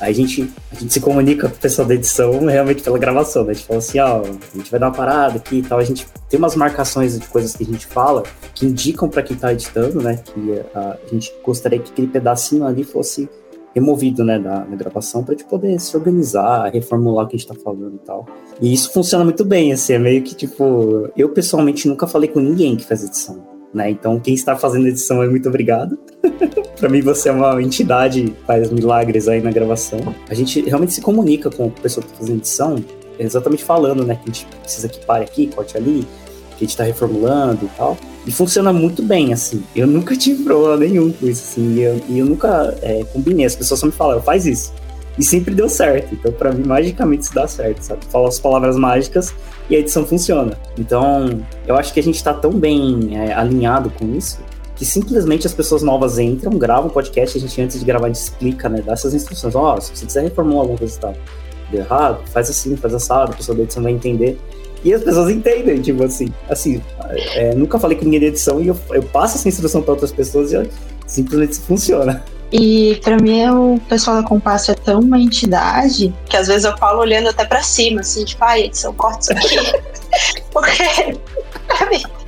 A gente, a gente se comunica com o pessoal da edição realmente pela gravação, né? A gente fala assim, ó, a gente vai dar uma parada aqui e tal. A gente tem umas marcações de coisas que a gente fala que indicam para quem tá editando, né? Que a, a, gente gostaria que aquele pedacinho ali fosse removido, né, da gravação para a gente poder se organizar, reformular o que a gente tá falando e tal. E isso funciona muito bem, assim, é meio que tipo, eu pessoalmente nunca falei com ninguém que faz edição, né? Então quem está fazendo edição é muito obrigado. para mim você é uma entidade faz milagres aí na gravação. A gente realmente se comunica com a pessoa que está fazendo edição, exatamente falando, né, que a gente precisa que pare aqui, corte ali, que a gente está reformulando e tal. E funciona muito bem, assim. Eu nunca tive problema nenhum com isso, assim. E eu, eu nunca é, combinei. As pessoas só me falaram, faz isso. E sempre deu certo. Então, para mim, magicamente isso dá certo, sabe? Fala as palavras mágicas e a edição funciona. Então, eu acho que a gente está tão bem é, alinhado com isso que simplesmente as pessoas novas entram, gravam podcast, a gente antes de gravar a gente explica, né, dá essas instruções, ó, oh, se você quiser reformular alguma coisa tá deu errado, faz assim, faz assado, a pessoa da edição vai entender. E as pessoas entendem, tipo assim, assim, é, nunca falei com ninguém de edição e eu, eu passo essa instrução para outras pessoas e simplesmente funciona. E para mim o pessoal da Compasso é tão uma entidade que às vezes eu falo olhando até para cima, assim, tipo, ai, edição, corta isso aqui. Porque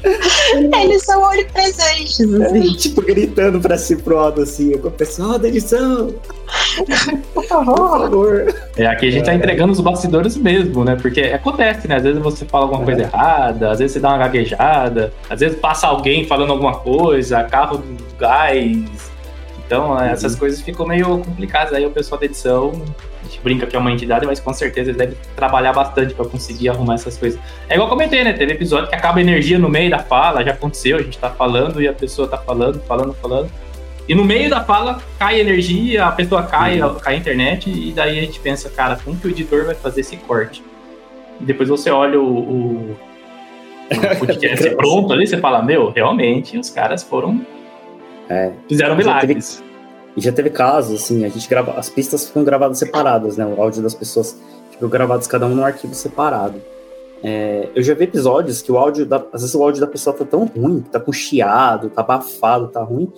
Eles são onipresentes, assim. tipo, gritando pra si pro alto, assim, com o pessoal da edição. Por favor. Por favor. É, aqui a gente tá entregando os bastidores mesmo, né? Porque acontece, né? Às vezes você fala alguma coisa é. errada, às vezes você dá uma gaguejada, às vezes passa alguém falando alguma coisa, carro do gás, Então, uhum. essas coisas ficam meio complicadas. Aí o pessoal da edição, gente brinca que é uma entidade, mas com certeza eles devem trabalhar bastante para conseguir arrumar essas coisas. É igual eu comentei, né? Teve episódio que acaba a energia no meio da fala, já aconteceu, a gente tá falando e a pessoa tá falando, falando, falando. E no meio da fala cai energia, a pessoa cai, uhum. cai a internet, e daí a gente pensa, cara, como que o editor vai fazer esse corte? E depois você olha o, o, o podcast pronto ali, você fala, meu, realmente os caras foram. É, fizeram milagres. E já teve casos, assim, a gente grava. As pistas ficam gravadas separadas, né? O áudio das pessoas ficam gravados cada um num arquivo separado. É, eu já vi episódios que o áudio da, às vezes o áudio da pessoa tá tão ruim, tá com chiado, tá abafado, tá ruim,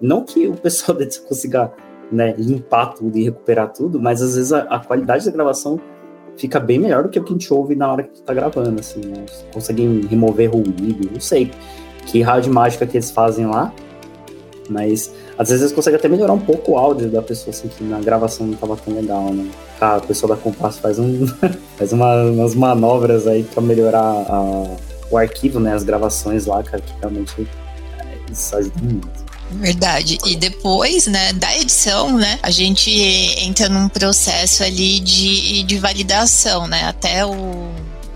não que o pessoal dele consiga né, limpar tudo e recuperar tudo, mas às vezes a, a, qualidade da gravação fica bem melhor do que o que a gente ouve na hora que tá gravando, assim, né? Conseguem remover ruído, não sei que rádio mágica que eles fazem lá, mas às vezes eles conseguem até melhorar um pouco o áudio da pessoa, assim, que na gravação não tava tão legal, né? Ah, o pessoal da Compasso faz, um, faz uma, umas manobras aí para melhorar a, o arquivo, né? As gravações lá, cara, que realmente é, isso ajuda muito. Verdade. E depois, né, da edição, né, a gente entra num processo ali de, de validação, né, até o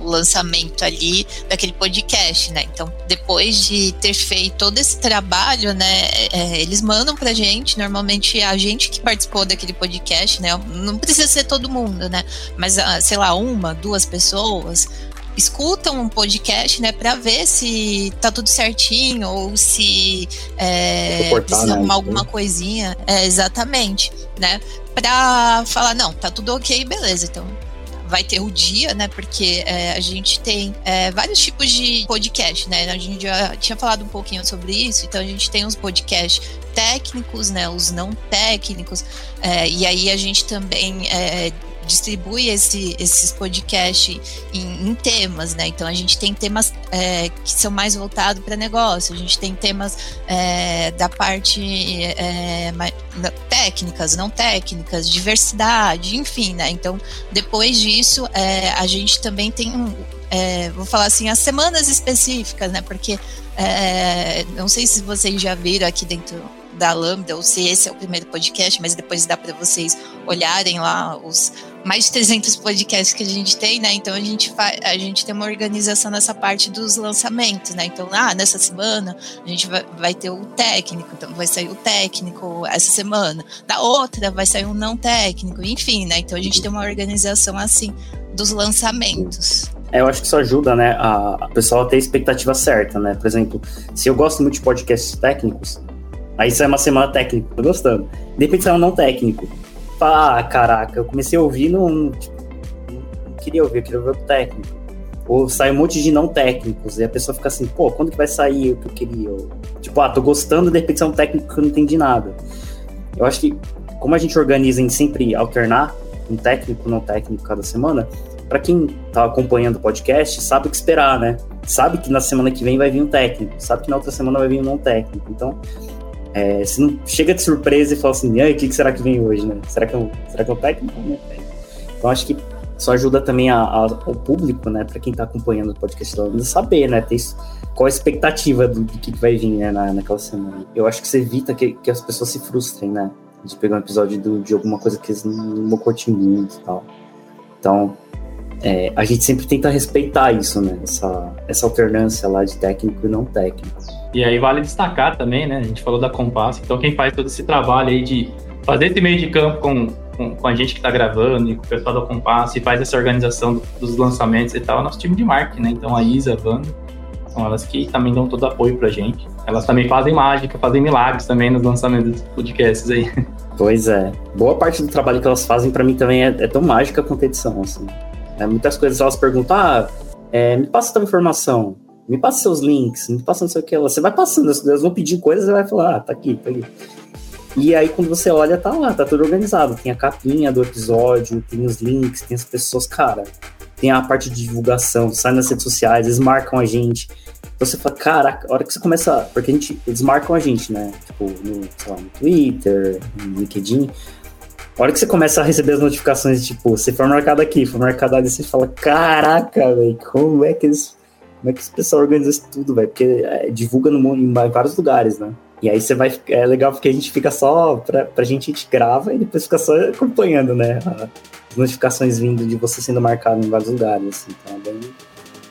lançamento ali daquele podcast, né? Então, depois de ter feito todo esse trabalho, né, é, eles mandam pra gente, normalmente a gente que participou daquele podcast, né? Não precisa ser todo mundo, né? Mas, ah, sei lá, uma, duas pessoas escutam um podcast, né, para ver se tá tudo certinho ou se é, precisa né, arrumar alguma coisinha. É, exatamente, né? Para falar, não, tá tudo ok, beleza, então vai ter o dia, né? Porque é, a gente tem é, vários tipos de podcast, né? A gente já tinha falado um pouquinho sobre isso, então a gente tem os podcasts técnicos, né? Os não técnicos, é, e aí a gente também é, distribui esse, esses podcasts em, em, temas, né? Então a gente tem temas é, que são mais voltados para negócio, a gente tem temas é, da parte é, técnicas, não técnicas, diversidade, enfim, né? Então depois disso é, a gente também tem um, é, vou falar assim, as semanas específicas, né? Porque é, não sei se vocês já viram aqui dentro da Lambda, ou se esse é o primeiro podcast, mas depois dá para vocês olharem lá os mais de 300 podcasts que a gente tem, né? Então a gente a gente tem uma organização nessa parte dos lançamentos, né? Então, ah, nessa semana a gente vai, vai ter o técnico, então vai sair o técnico essa semana. Da outra vai sair um não técnico, enfim, né? Então a gente tem uma organização assim dos lançamentos. É, eu acho que isso ajuda, né, a, a pessoa a ter a expectativa certa, né? Por exemplo, se eu gosto muito de podcasts técnicos, Aí sai uma semana técnico, tô gostando. De repente sai um não técnico. Ah, caraca, eu comecei a ouvir, não, tipo, não queria ouvir, eu queria ouvir o técnico. Ou sai um monte de não técnicos, e a pessoa fica assim, pô, quando que vai sair o que eu queria? Ou, tipo, ah, tô gostando, de repente sai um técnico que eu não entendi nada. Eu acho que, como a gente organiza em sempre alternar um técnico, não técnico cada semana, para quem tá acompanhando o podcast, sabe o que esperar, né? Sabe que na semana que vem vai vir um técnico, sabe que na outra semana vai vir um não técnico. Então, é, você não chega de surpresa e fala assim, o que, que, será que vem hoje, né? Será que é um, será que é um técnico? Então acho que isso ajuda também a, a, ao público, né, para quem está acompanhando o podcast da saber, né, ter isso, qual a expectativa do, do que, que vai vir, né, na, naquela semana. Eu acho que você evita que, que as pessoas se frustrem, né, de pegar um episódio do, de alguma coisa que eles não, não curtem muito e tal. Então, é, a gente sempre tenta respeitar isso, né, essa, essa alternância lá de técnico e não técnico. E aí vale destacar também, né? A gente falou da Compass. Então, quem faz todo esse trabalho aí de fazer esse meio de campo com, com, com a gente que está gravando e com o pessoal da Compass e faz essa organização do, dos lançamentos e tal, é nosso time de marketing, né? Então, a Isa, a Wanda, são elas que também dão todo apoio pra gente. Elas também fazem mágica, fazem milagres também nos lançamentos dos podcasts aí. Pois é. Boa parte do trabalho que elas fazem para mim também é, é, tão mágica quanto edição, assim. É, muitas coisas elas perguntam, ah, é, me passa tua informação me passa seus links, me passa não sei o que. Você vai passando, eles vão pedir coisas e vai falar, ah, tá aqui, tá aqui. E aí, quando você olha, tá lá, tá tudo organizado. Tem a capinha do episódio, tem os links, tem as pessoas, cara. Tem a parte de divulgação, sai nas redes sociais, eles marcam a gente. Então você fala, caraca, a hora que você começa. Porque a gente, eles marcam a gente, né? Tipo, no, sei lá, no Twitter, no LinkedIn. A hora que você começa a receber as notificações, tipo, você foi marcado aqui, foi marcado ali, você fala, caraca, velho, como é que eles como é que esse pessoal organiza isso tudo, velho? Porque é, divulga no, em vários lugares, né? E aí você vai. É legal porque a gente fica só. Pra, pra gente, a gente grava e depois fica só acompanhando, né? As notificações vindo de você sendo marcado em vários lugares. Assim, então é bem,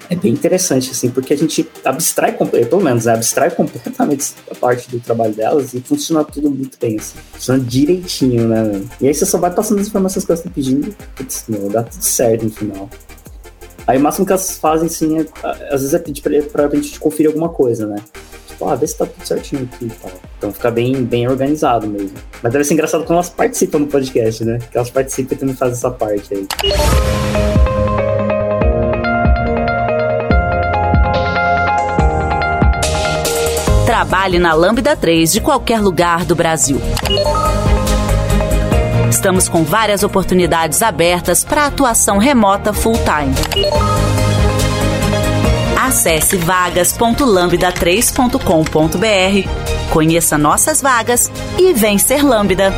é bem interessante, assim, porque a gente abstrai, pelo menos, né, abstrai completamente a parte do trabalho delas e funciona tudo muito bem, assim. Funciona direitinho, né? E aí você só vai passando as informações que elas estão pedindo, putz, meu, dá tudo certo no final. Aí o máximo que elas fazem, sim, é, às vezes é pedir pra, pra gente conferir alguma coisa, né? Tipo, ah, vê se tá tudo certinho aqui e tal. Então fica bem, bem organizado mesmo. Mas deve ser engraçado quando elas participam do podcast, né? Que elas participam e também fazem essa parte aí. Trabalhe na Lambda 3 de qualquer lugar do Brasil. Estamos com várias oportunidades abertas para atuação remota full-time. Acesse vagas.lambda3.com.br, conheça nossas vagas e vem ser Lambda.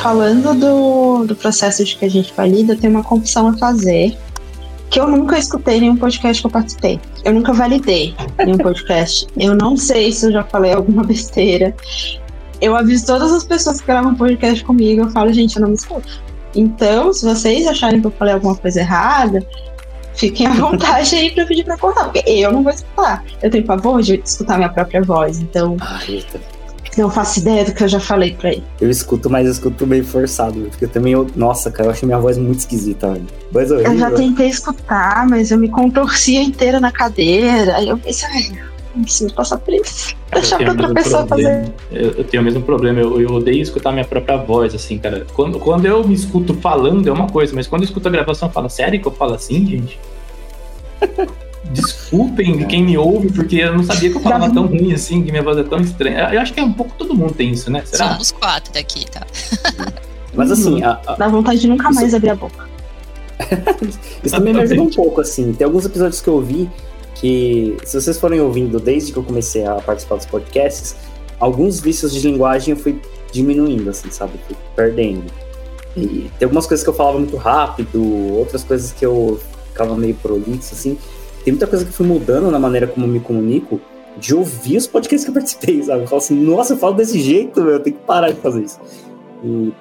Falando do, do processo de que a gente valida, tem uma confissão a fazer que eu nunca escutei nenhum podcast que eu participei. Eu nunca validei nenhum podcast. Eu não sei se eu já falei alguma besteira. Eu aviso todas as pessoas que gravam podcast comigo, eu falo, gente, eu não me escuto. Então, se vocês acharem que eu falei alguma coisa errada, fiquem à vontade aí pra pedir pra cortar, porque eu não vou escutar. Eu tenho pavor de escutar minha própria voz, então. Ah, não faço ideia do que eu já falei pra ele. Eu escuto, mas eu escuto meio forçado. Porque eu também, eu, nossa, cara, eu acho minha voz muito esquisita, velho. Voz horrível. Eu já tentei escutar, mas eu me contorcia inteira na cadeira. Aí eu pensei, ai, não preciso passar por isso. Deixar pra outra pessoa problema. fazer. Eu, eu, tenho o mesmo problema. Eu, eu, odeio escutar minha própria voz, assim, cara. Quando, quando eu me escuto falando é uma coisa, mas quando eu escuto a gravação, eu falo, sério que eu falo assim, gente? Desculpem quem me ouve, porque eu não sabia que eu falava tão ruim assim, que minha voz é tão estranha. Eu acho que é um pouco todo mundo tem isso, né? Será? Somos quatro daqui, tá? Mas assim. A, a... Dá vontade de nunca mais abrir a boca. isso também me ajuda um pouco, assim. Tem alguns episódios que eu ouvi que, se vocês forem ouvindo desde que eu comecei a participar dos podcasts, alguns vícios de linguagem eu fui diminuindo, assim, sabe? Fui perdendo. E tem algumas coisas que eu falava muito rápido, outras coisas que eu ficava meio prolixo, assim tem muita coisa que fui mudando na maneira como eu me comunico de ouvir os podcasts que eu participei, sabe? Eu falo assim, nossa, eu falo desse jeito, eu tenho que parar de fazer isso. E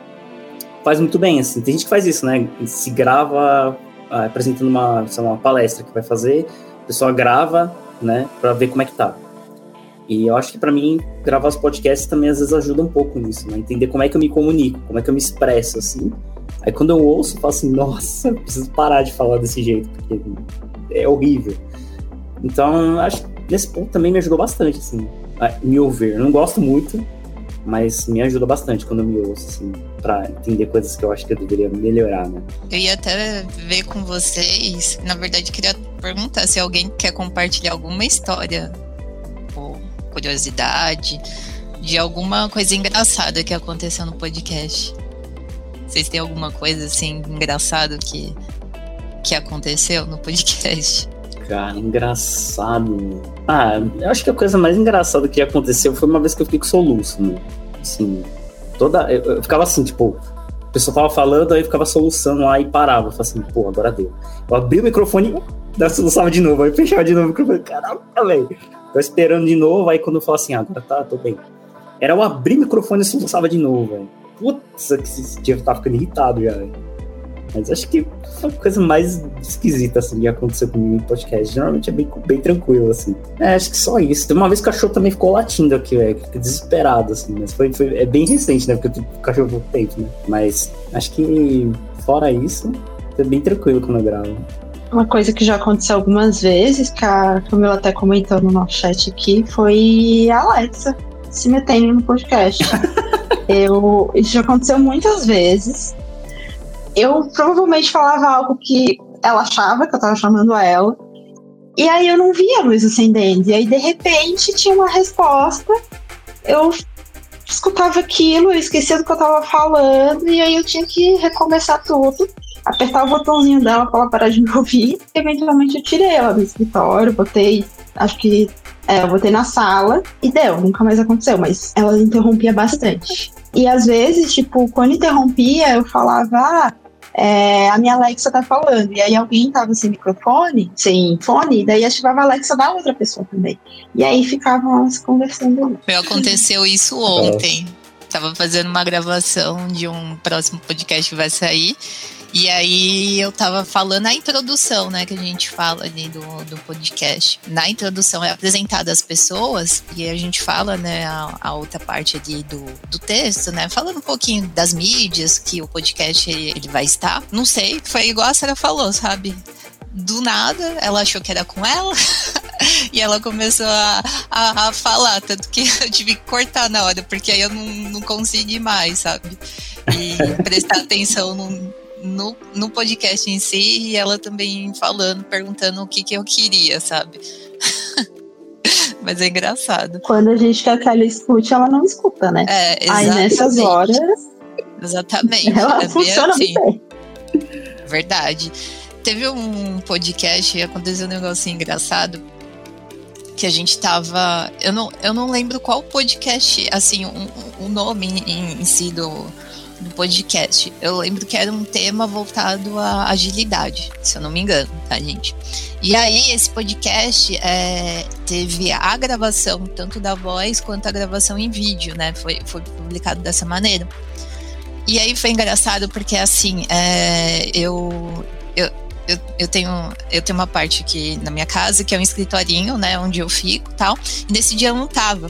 faz muito bem, assim. Tem gente que faz isso, né? Se grava ah, apresentando uma, lá, uma palestra que vai fazer, pessoa grava, né, pra ver como é que tá. E eu acho que para mim, gravar os podcasts também às vezes ajuda um pouco nisso, né? Entender como é que eu me comunico, como é que eu me expresso, assim. Aí quando eu ouço, eu falo assim, nossa, preciso parar de falar desse jeito, porque é horrível. Então, acho que nesse ponto também me ajudou bastante, assim, a me ouvir. Eu não gosto muito, mas me ajuda bastante quando eu me ouço, assim, pra entender coisas que eu acho que eu deveria melhorar, né? Eu ia até ver com vocês, na verdade, queria perguntar se alguém quer compartilhar alguma história ou curiosidade de alguma coisa engraçada que aconteceu no podcast. Vocês têm alguma coisa assim engraçado que que aconteceu no podcast? Cara, engraçado. Ah, eu acho que a coisa mais engraçada que aconteceu foi uma vez que eu fiquei com soluço? Assim, toda. Eu, eu ficava assim, tipo, a pessoa tava falando, aí ficava soluçando lá e parava. Eu falava assim, pô, agora deu. Eu abri o microfone e soluçava de novo. Aí fechava de novo o microfone. Caraca, velho. Tô esperando de novo, aí quando eu falo assim, ah, agora tá, tô bem. Era eu abrir o microfone e soluçava de novo, velho. Putz, esse dia eu tava ficando irritado já, velho. Mas acho que foi a coisa mais esquisita, assim, que aconteceu comigo no podcast. Geralmente é bem, bem tranquilo, assim. É, acho que só isso. Tem uma vez que o cachorro também ficou latindo aqui, velho. Fiquei desesperado, assim. Mas foi, foi, é bem recente, né? Porque o cachorro pouco tempo, né? Mas acho que, fora isso, é bem tranquilo quando eu gravo. Uma coisa que já aconteceu algumas vezes, que a Camila até comentou no nosso chat aqui, foi a Alexa se metendo no podcast. eu, isso já aconteceu muitas vezes eu provavelmente falava algo que ela achava que eu tava chamando a ela. E aí eu não via a luz acendendo. E aí, de repente, tinha uma resposta. Eu escutava aquilo, eu esquecia do que eu tava falando, e aí eu tinha que recomeçar tudo, apertar o botãozinho dela pra ela parar de me ouvir. Eventualmente eu tirei ela do escritório, botei, acho que é, eu botei na sala e deu, nunca mais aconteceu, mas ela interrompia bastante. E às vezes, tipo, quando interrompia, eu falava, ah, é, a minha Alexa tá falando. E aí alguém tava sem microfone, sem fone, daí ativava a Alexa da outra pessoa também. E aí ficavam elas conversando. Aconteceu isso ontem. Tava fazendo uma gravação de um próximo podcast que vai sair. E aí eu tava falando a introdução, né, que a gente fala ali do, do podcast. Na introdução é apresentada as pessoas e a gente fala, né, a, a, outra parte ali do, do texto, né, falando um pouquinho das mídias que o podcast ele, ele vai estar. Não sei, foi igual a Sarah falou, sabe? Do nada, ela achou que era com ela. e ela começou a, a, a, falar, tanto que eu tive que cortar na hora, porque aí eu não, não consegui mais, sabe? E prestar atenção no, no, no podcast em si e ela também falando, perguntando o que, que eu queria, sabe? Mas é engraçado. Quando a gente quer que ela escute, ela não escuta, né? É, exatamente. Aí nessas horas. Exatamente. Ela é funciona assim. bem. Verdade. Teve um podcast, aconteceu um negócio engraçado que a gente tava. Eu não, eu não lembro qual podcast, assim, o um, um nome em, em si do, do podcast. Eu lembro que era um tema voltado à agilidade, se eu não me engano, tá, gente? E aí, esse podcast é, teve a gravação tanto da voz quanto a gravação em vídeo, né? Foi, foi publicado dessa maneira. E aí foi engraçado porque, assim, é, eu, eu, eu, eu, tenho, eu tenho uma parte aqui na minha casa que é um escritorinho, né? Onde eu fico tal. E nesse dia eu não tava.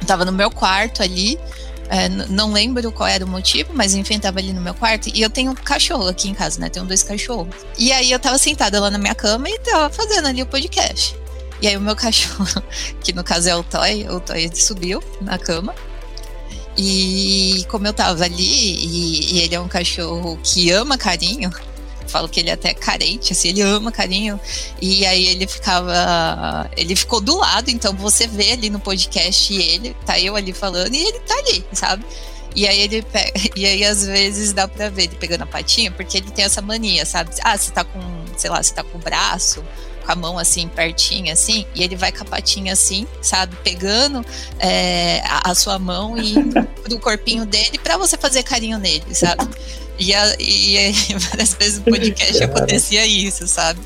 Eu tava no meu quarto ali. É, não lembro qual era o motivo, mas enfim, tava ali no meu quarto. E eu tenho um cachorro aqui em casa, né? Tenho dois cachorros. E aí eu tava sentada lá na minha cama e tava fazendo ali o podcast. E aí o meu cachorro, que no caso é o Toy, o Toy subiu na cama. E como eu tava ali, e, e ele é um cachorro que ama carinho, falo que ele é até carente, assim, ele ama carinho. E aí ele ficava. Ele ficou do lado, então você vê ali no podcast ele, tá eu ali falando, e ele tá ali, sabe? E aí ele pega, e aí às vezes dá pra ver ele pegando a patinha, porque ele tem essa mania, sabe? Ah, você tá com, sei lá, você tá com o braço, com a mão assim, pertinho, assim, e ele vai com a patinha assim, sabe? Pegando é, a, a, sua mão e do corpinho dele para você fazer carinho nele, sabe? E, a, e várias vezes no podcast acontecia isso, sabe?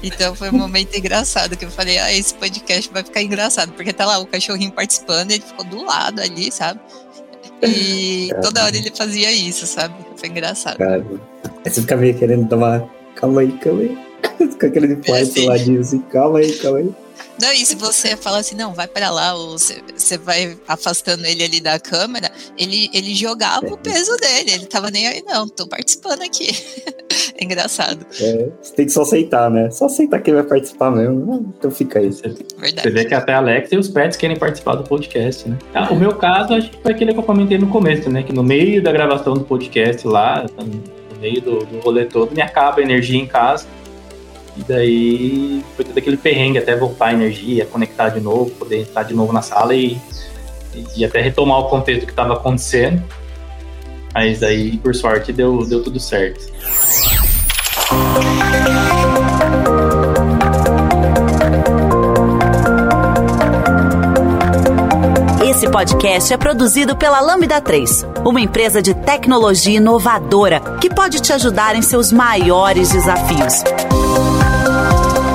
Então foi um momento engraçado que eu falei, ah, esse podcast vai ficar engraçado, porque tá lá o cachorrinho participando, ele ficou do lado ali, sabe? E toda hora ele fazia isso, sabe? Foi engraçado. Caramba. Aí você fica meio querendo tomar. Calma aí, calma aí. Fica querendo é assim. ladinho assim, calma aí, calma aí. Não, e se você fala assim, não, vai para lá, ou você vai afastando ele ali da câmera, ele, ele jogava o peso dele, ele tava nem aí, não, tô participando aqui. é engraçado. É, você tem que só aceitar, né? Só aceitar que ele vai participar mesmo. Então fica aí. Verdade. Você vê que até a Alex e os pets querem participar do podcast, né? Ah, o meu caso, acho que foi aquele que eu comentei no começo, né? Que no meio da gravação do podcast lá, no meio do, do rolê todo, me acaba a energia em casa. E daí foi todo aquele perrengue até voltar a energia, conectar de novo, poder entrar de novo na sala e, e até retomar o contexto que estava acontecendo. Mas daí, por sorte, deu, deu tudo certo. Esse podcast é produzido pela Lambda 3, uma empresa de tecnologia inovadora que pode te ajudar em seus maiores desafios.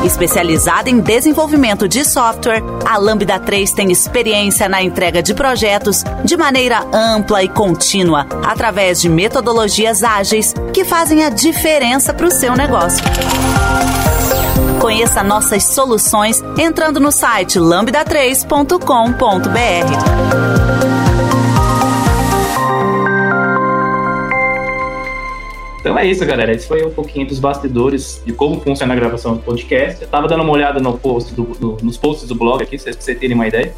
Especializada em desenvolvimento de software, a Lambda 3 tem experiência na entrega de projetos de maneira ampla e contínua, através de metodologias ágeis que fazem a diferença para o seu negócio. Conheça nossas soluções entrando no site lambda3.com.br. Então é isso, galera. Esse foi um pouquinho dos bastidores de como funciona a gravação do podcast. Eu tava dando uma olhada no post do, no, nos posts do blog aqui, pra vocês terem uma ideia.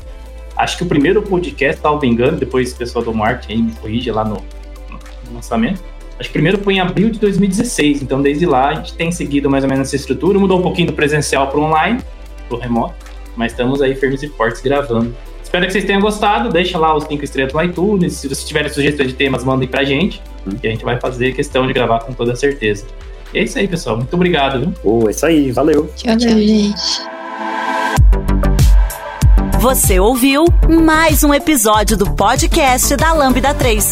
Acho que o primeiro podcast, me engano, depois o pessoal do marketing me corrige lá no, no, lançamento. Acho que o primeiro foi em abril de 2016. Então, desde lá, a gente tem seguido mais ou menos essa estrutura. Mudou um pouquinho do presencial para online, para remoto. Mas estamos aí firmes e fortes gravando. Espero que vocês tenham gostado. Deixa lá os 5 estrelas no iTunes. Se vocês tiverem sugestões de temas, mandem pra gente que a gente vai fazer questão de gravar com toda certeza. E é isso aí, pessoal. Muito obrigado, viu? Oh, é isso aí. Valeu. Tchau, tchau, gente. Você ouviu mais um episódio do podcast da Lambda 3.